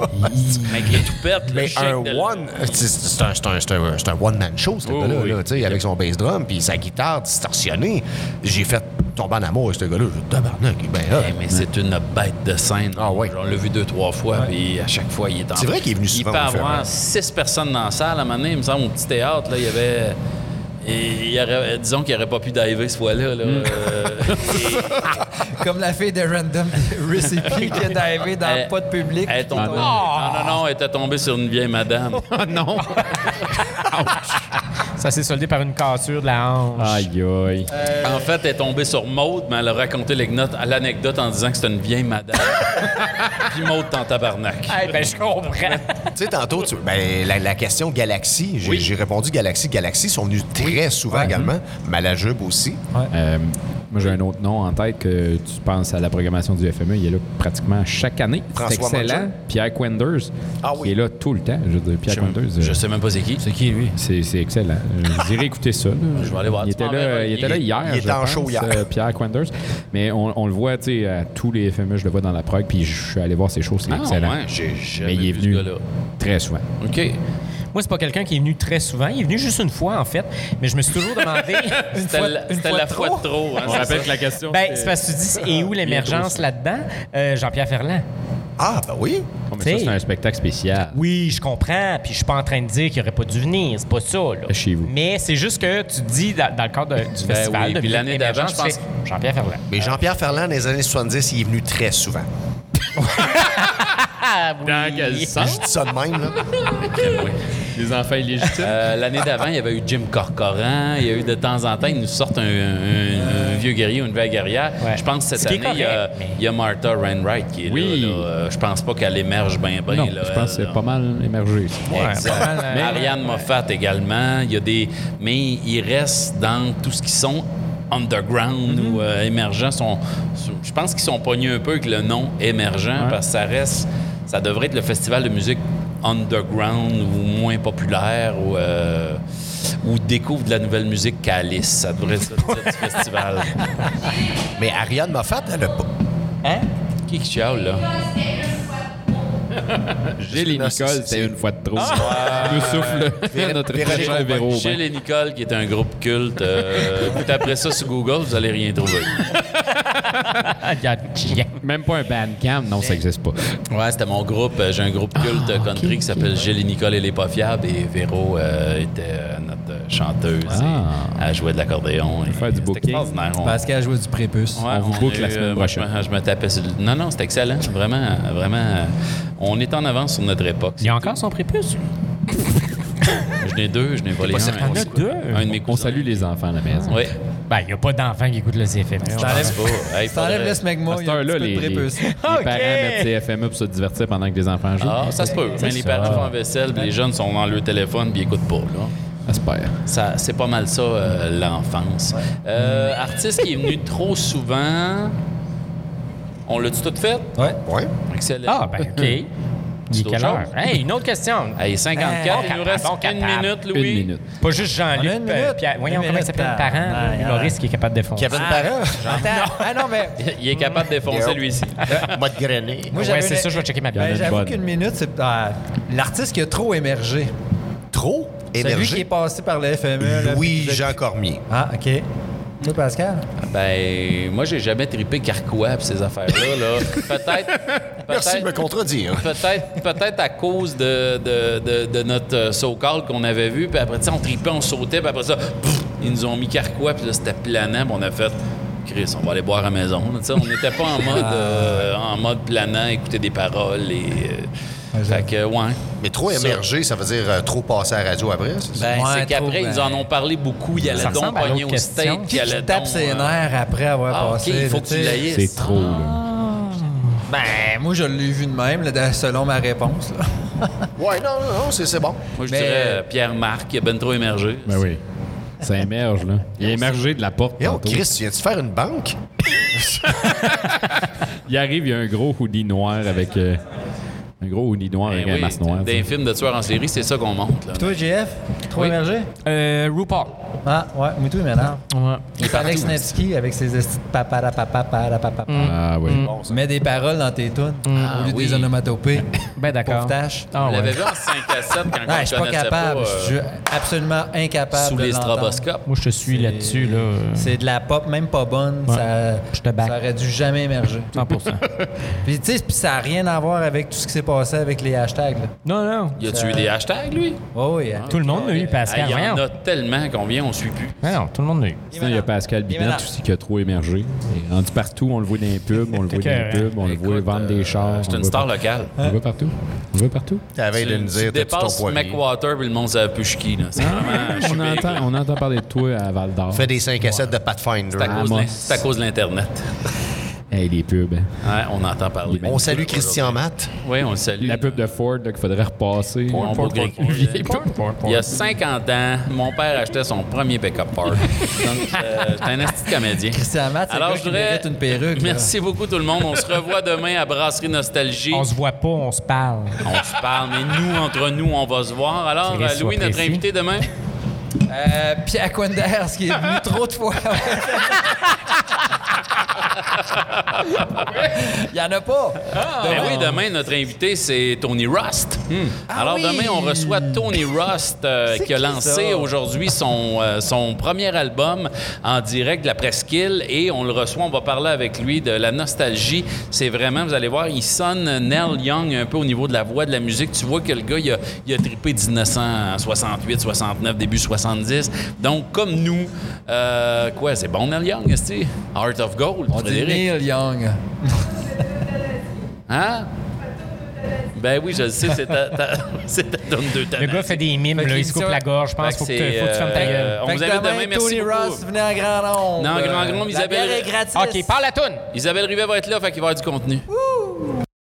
Mec, il est tout pète. Mais un one, c'est un, c'est un- one-man show, ce Oh, gars-là, oui. là, sais, avec son bass drum puis sa guitare distorsionnée. J'ai fait tomber en amour avec ce gars-là. J'ai dit, tabarnak, il est bien hot. Eh, mais c'est une bête de scène. Ah ouais. On l'a vu deux, trois fois, puis à chaque fois, il est en C'est vrai qu'il est venu souvent Il peut avoir six personnes dans la salle. À un moment donné, il me semble, au petit théâtre, là, il y avait... Et il aurait- disons qu'il n'aurait pas pu diver ce fois-là. Là. Mm. Euh, Comme la fille de Random Recipe qui a divé dans Elle- le pas de public. elle est tombée- non. Non, non, non, elle était tombée sur une vieille madame. Ah non! Ça s'est soldé par une cassure de la hanche. Aïe, aïe. En fait, elle est tombée sur Maude, mais elle a raconté l'anecdote l'anecdote en disant que c'était une vieille madame. Puis Maude t'en tabarnak. Eh ben, je comprends. Tu sais, tantôt, tu- ben, la, la question Galaxy, j'ai Oui. répondu Galaxy. Galaxy sont venus très souvent également. Malajube aussi. Euh, moi, j'ai un autre nom en tête que tu penses à la programmation du FME. Il est là pratiquement chaque année. C'est François excellent. Pierre Quenders, Ah oui. qui est là tout le temps. Je veux dire, Pierre Je, Quenders, je euh, sais même pas c'est qui. C'est qui, lui? c'est c'est excellent. Euh, Vous irez écouter ça. Je vais aller voir. Il était, là, il était là hier. Il était en pense, show hier. euh, Pierre Quenders. Mais on, on le voit, tu sais, à tous les FME, je le vois dans la prog. Puis je suis allé voir ses shows, c'est Ah, excellent. ouais, j'ai jamais Mais il est venu très souvent. OK. Moi, c'est pas quelqu'un qui est venu très souvent. Il est venu juste une fois, en fait. Mais je me suis toujours demandé. C'était fois- la, fois de trop. hein, On c'est rappelle que la question. ben, c'est parce que tu dis, et où l'émergence là-dedans? Euh, Jean-Pierre Ferland. Ah, ben oui. Oh, mais ça, c'est un spectacle spécial. Oui, je comprends. Puis je suis pas en train de dire qu'il aurait pas dû venir. C'est pas ça, là. Chez vous. Mais c'est juste que tu te dis, dans, dans le cadre de- du Ben festival, oui, de puis musique l'année d'avant, je pense- Jean-Pierre Ferland. Mais Jean-Pierre Ferland, dans les années 70, il est venu très souvent. Ah, oui. Dans quel Je dis ça de même, là. Les enfants illégitimes? Euh, L'année d'avant, il y avait eu Jim Corcoran. Il y a eu de temps en temps, ils nous sortent un, un- un vieux guerrier ou une vieille guerrière. Ouais. Je pense que cette Ce année, il y, a, mais- il y a Martha Rainwright qui est Oui. là. là. Euh, je pense pas qu'elle émerge bien, bien. non, là, je pense que c'est pas mal émergé. Ouais, mal, euh, Ariane Moffat également. Il y a des, mais ils restent dans tout ce qui sont underground Mm-hmm. ou euh, émergents. Sont, sont- je pense qu'ils sont pognés un peu avec le nom émergent parce que ça reste, ça devrait être le festival de musique underground ou moins populaire ou euh, ou découvre de la nouvelle musique Calice. Ça devrait être le titre du festival. Mais Ariane Moffat, elle a pas. Hein? Qui qui chiale, là? Gilles et Nicole, c'est- c'était une fois de trop. Me souffle. Notre très cher. Véro. Gilles et Nicole, qui est un groupe culte. Euh, vous taperez ça sur Google, vous allez rien trouver. Ah. Même pas un bandcamp, non, ça n'existe pas. Ouais, c'était mon groupe. Euh, J'ai un groupe culte Ah, country qui s'appelle Gilles et Nicole et les pas fiables. Et Véro euh, était euh, notre chanteuse. Ah. Et elle jouait de l'accordéon. faire du booking. On- Parce qu'elle jouait du prépuce. Ouais, On vous a boucle la semaine moi, prochaine. Je me, je me tapais sur le- Non, non, c'était excellent. Vraiment, vraiment. On est en avance sur notre époque. Il y a encore son prépuce? Je n'ai deux, je n'ai volé un. Il y en a deux. Un de mes On salue les enfants à la maison. Oui. Ben, il n'y a pas d'enfants qui écoutent le CFM. Je pense pas. Hey, Si t'enlèves faudrait- le smegma, il y a un petit peu les, de les- prépuce. les Ok. parents mettent CFME pour se divertir pendant que les enfants jouent. Ah, ça se peut. Mais les parents font la vaisselle, puis les jeunes sont dans leur téléphone, puis ils écoutent pas. Là. Ça, c'est pas mal ça, euh, l'enfance. Euh, artiste qui est venu trop souvent. On l'a-tu tout fait? Ouais. Ouais. Excellent. Ah, ben, OK. Il est autre quelle heure? chose? Hey, une autre question. Hey, 54, Bon il nous reste bon une minute, Louis. Une minute. Pas juste Jean-Luc. une euh, minute. Pierre- Une voyons comment il s'appelle le ah, parent, ah, ah. l'humoriste qui est capable de défoncer. Kevin Parent. Attends. Ah non, mais Il est capable de défoncer, Yeah. lui-ci. Mode grené. moi, Ouais, c'est une- ça, je vais checker ma Ben, bière. J'avoue qu'une minute, c'est ah, l'artiste qui a trop émergé. Trop Celui qui est émergé. passé par le FME. là, puis Louis vous êtes- Jean Cormier. Ah, OK. Toi, Pascal? Ben, moi, j'ai jamais trippé Carquois pis ces affaires-là. Là. Peut-être. Merci de me contredire. Peut-être, peut-être à cause de, de, de, de notre euh, so-call qu'on avait vu, puis après, tu sais, on tripait, on sautait, puis après ça, pff, ils nous ont mis carquois, puis là, c'était planant, puis on a fait. Chris, on va aller boire à la maison. là. On n'était pas en mode, euh, en mode planant, écouter des paroles et. euh, fait que, ouais. Mais trop émergé, ça veut dire euh, trop passer à la radio après, c'est ça? Ben, Ouais, c'est qu'après, trop, ils ben. en ont parlé beaucoup. Il ressemble à pogner l'autre au question. steak, Qui il tape ses euh, nerfs après avoir Ah, OK, passé? il faut que tu tu sais? l'ailles. C'est trop, là. Ben, moi, je l'ai vu de même, là, selon ma réponse. Là. Ouais, non, non, non, c'est c'est bon. Moi, je Mais- dirais euh, Pierre-Marc, qui a ben trop émergé. Ben oui. Ça émerge, là. Il a émergé de la porte. Et oh, tantôt. Chris, tu viens-tu faire une banque? Il arrive, il y a un gros hoodie noir avec. euh, un gros hoodie noir avec Ben un oui, masque noir. Dans les films de tueurs en série, c'est ça qu'on monte. Là. Toi, JF? Trop émergé? Euh, RuPaul. Ah, ouais, mais toi, il m'énerve. Ouais. C'est Alex Nevsky avec ses estis de papa, papa, papa, papa. Ah oui. Mets des paroles dans tes tunes Ah, au lieu oui. des onomatopées. Ben d'accord. Pauvre tâche. Ah, ouais. l'avait vu en 5 à 7 quand Non, on je suis pas capable. pas, Je euh, suis absolument incapable sous de les stroboscopes. Moi, je te suis là-dessus, là. euh, C'est de la pop, même pas bonne. Ouais. Ça, Je te back. ça aurait dû jamais émerger. 100 Puis, tu sais, ça n'a rien à voir avec tout ce qui s'est passé avec les hashtags. Là. Non, non. Y a-tu eu des hashtags, lui? Oh, oui, hein. Tout le monde l'a eu, Ah, Pascal. Il y en a tellement qu'on vient, on suit plus. Ben non, tout le monde l'a eu. Sinon, il y a Pascal Binette aussi qui a trop émergé. Est rendu partout. On le voit dans les pubs, on le voit dans les pubs, on le voit Écoute, vendre des euh, chars. C'est on une star locale. On le voit partout. On le voit partout. T'avais de Tu, nous dire, t'as-tu ton poirier? McWater puis le monde savait plus qui. suis On entend, on parler de toi à Val d'Or. Fais des 5 à 7 de Pathfinder. C'est à cause de l'Internet. Hey, les pubs. hein. Ouais, on entend parler. On salue Christian Matt. Oui, on le salue. La pub de Ford qu'il faudrait repasser. Beau gris. Il y a 50 ans, mon père achetait son premier pick-up Ford. Donc, euh, j'étais un asti comédien. Christian Matt, Alors, je une perruque. là. Merci beaucoup tout le monde. On se revoit demain à Brasserie Nostalgie. On se voit pas, on se parle. On se parle, mais nous, entre nous, on va se voir. Alors, euh, Louis, notre précis. invité demain? Euh, Pierre Quenders, qui est venu trop de fois. Il y en a pas. Ben oui, demain, notre invité, c'est Tony Rust. Alors, oui! demain, on reçoit Tony Rust, euh, qui a qui, lancé aujourd'hui son, euh, son premier album en direct de la Presqu'île. Et on le reçoit, on va parler avec lui de la nostalgie. C'est vraiment, vous allez voir, il sonne Neil Young un peu au niveau de la voix, de la musique. Tu vois que le gars, il a, il a trippé 1968, 69, début 70. Donc, comme nous, euh, quoi, c'est bon Neil Young, est-ce que Art of Gold, On Frédéric. Neil Young. Hein? Ben oui, je le sais, c'est ta, ta, c'est ta donne de ta Le gars fait des mimes, là, il se coupe la gorge. Je pense faut, que tu- c'est, faut que tu fermes ta euh, gueule. On vous invite demain, merci Tony beaucoup. Ross, venez en grand nombre. Non, en grand nombre, Isabelle- est gratis. OK, parle la toune. Isabelle Rivet va être là, fait qu'il va y avoir du contenu.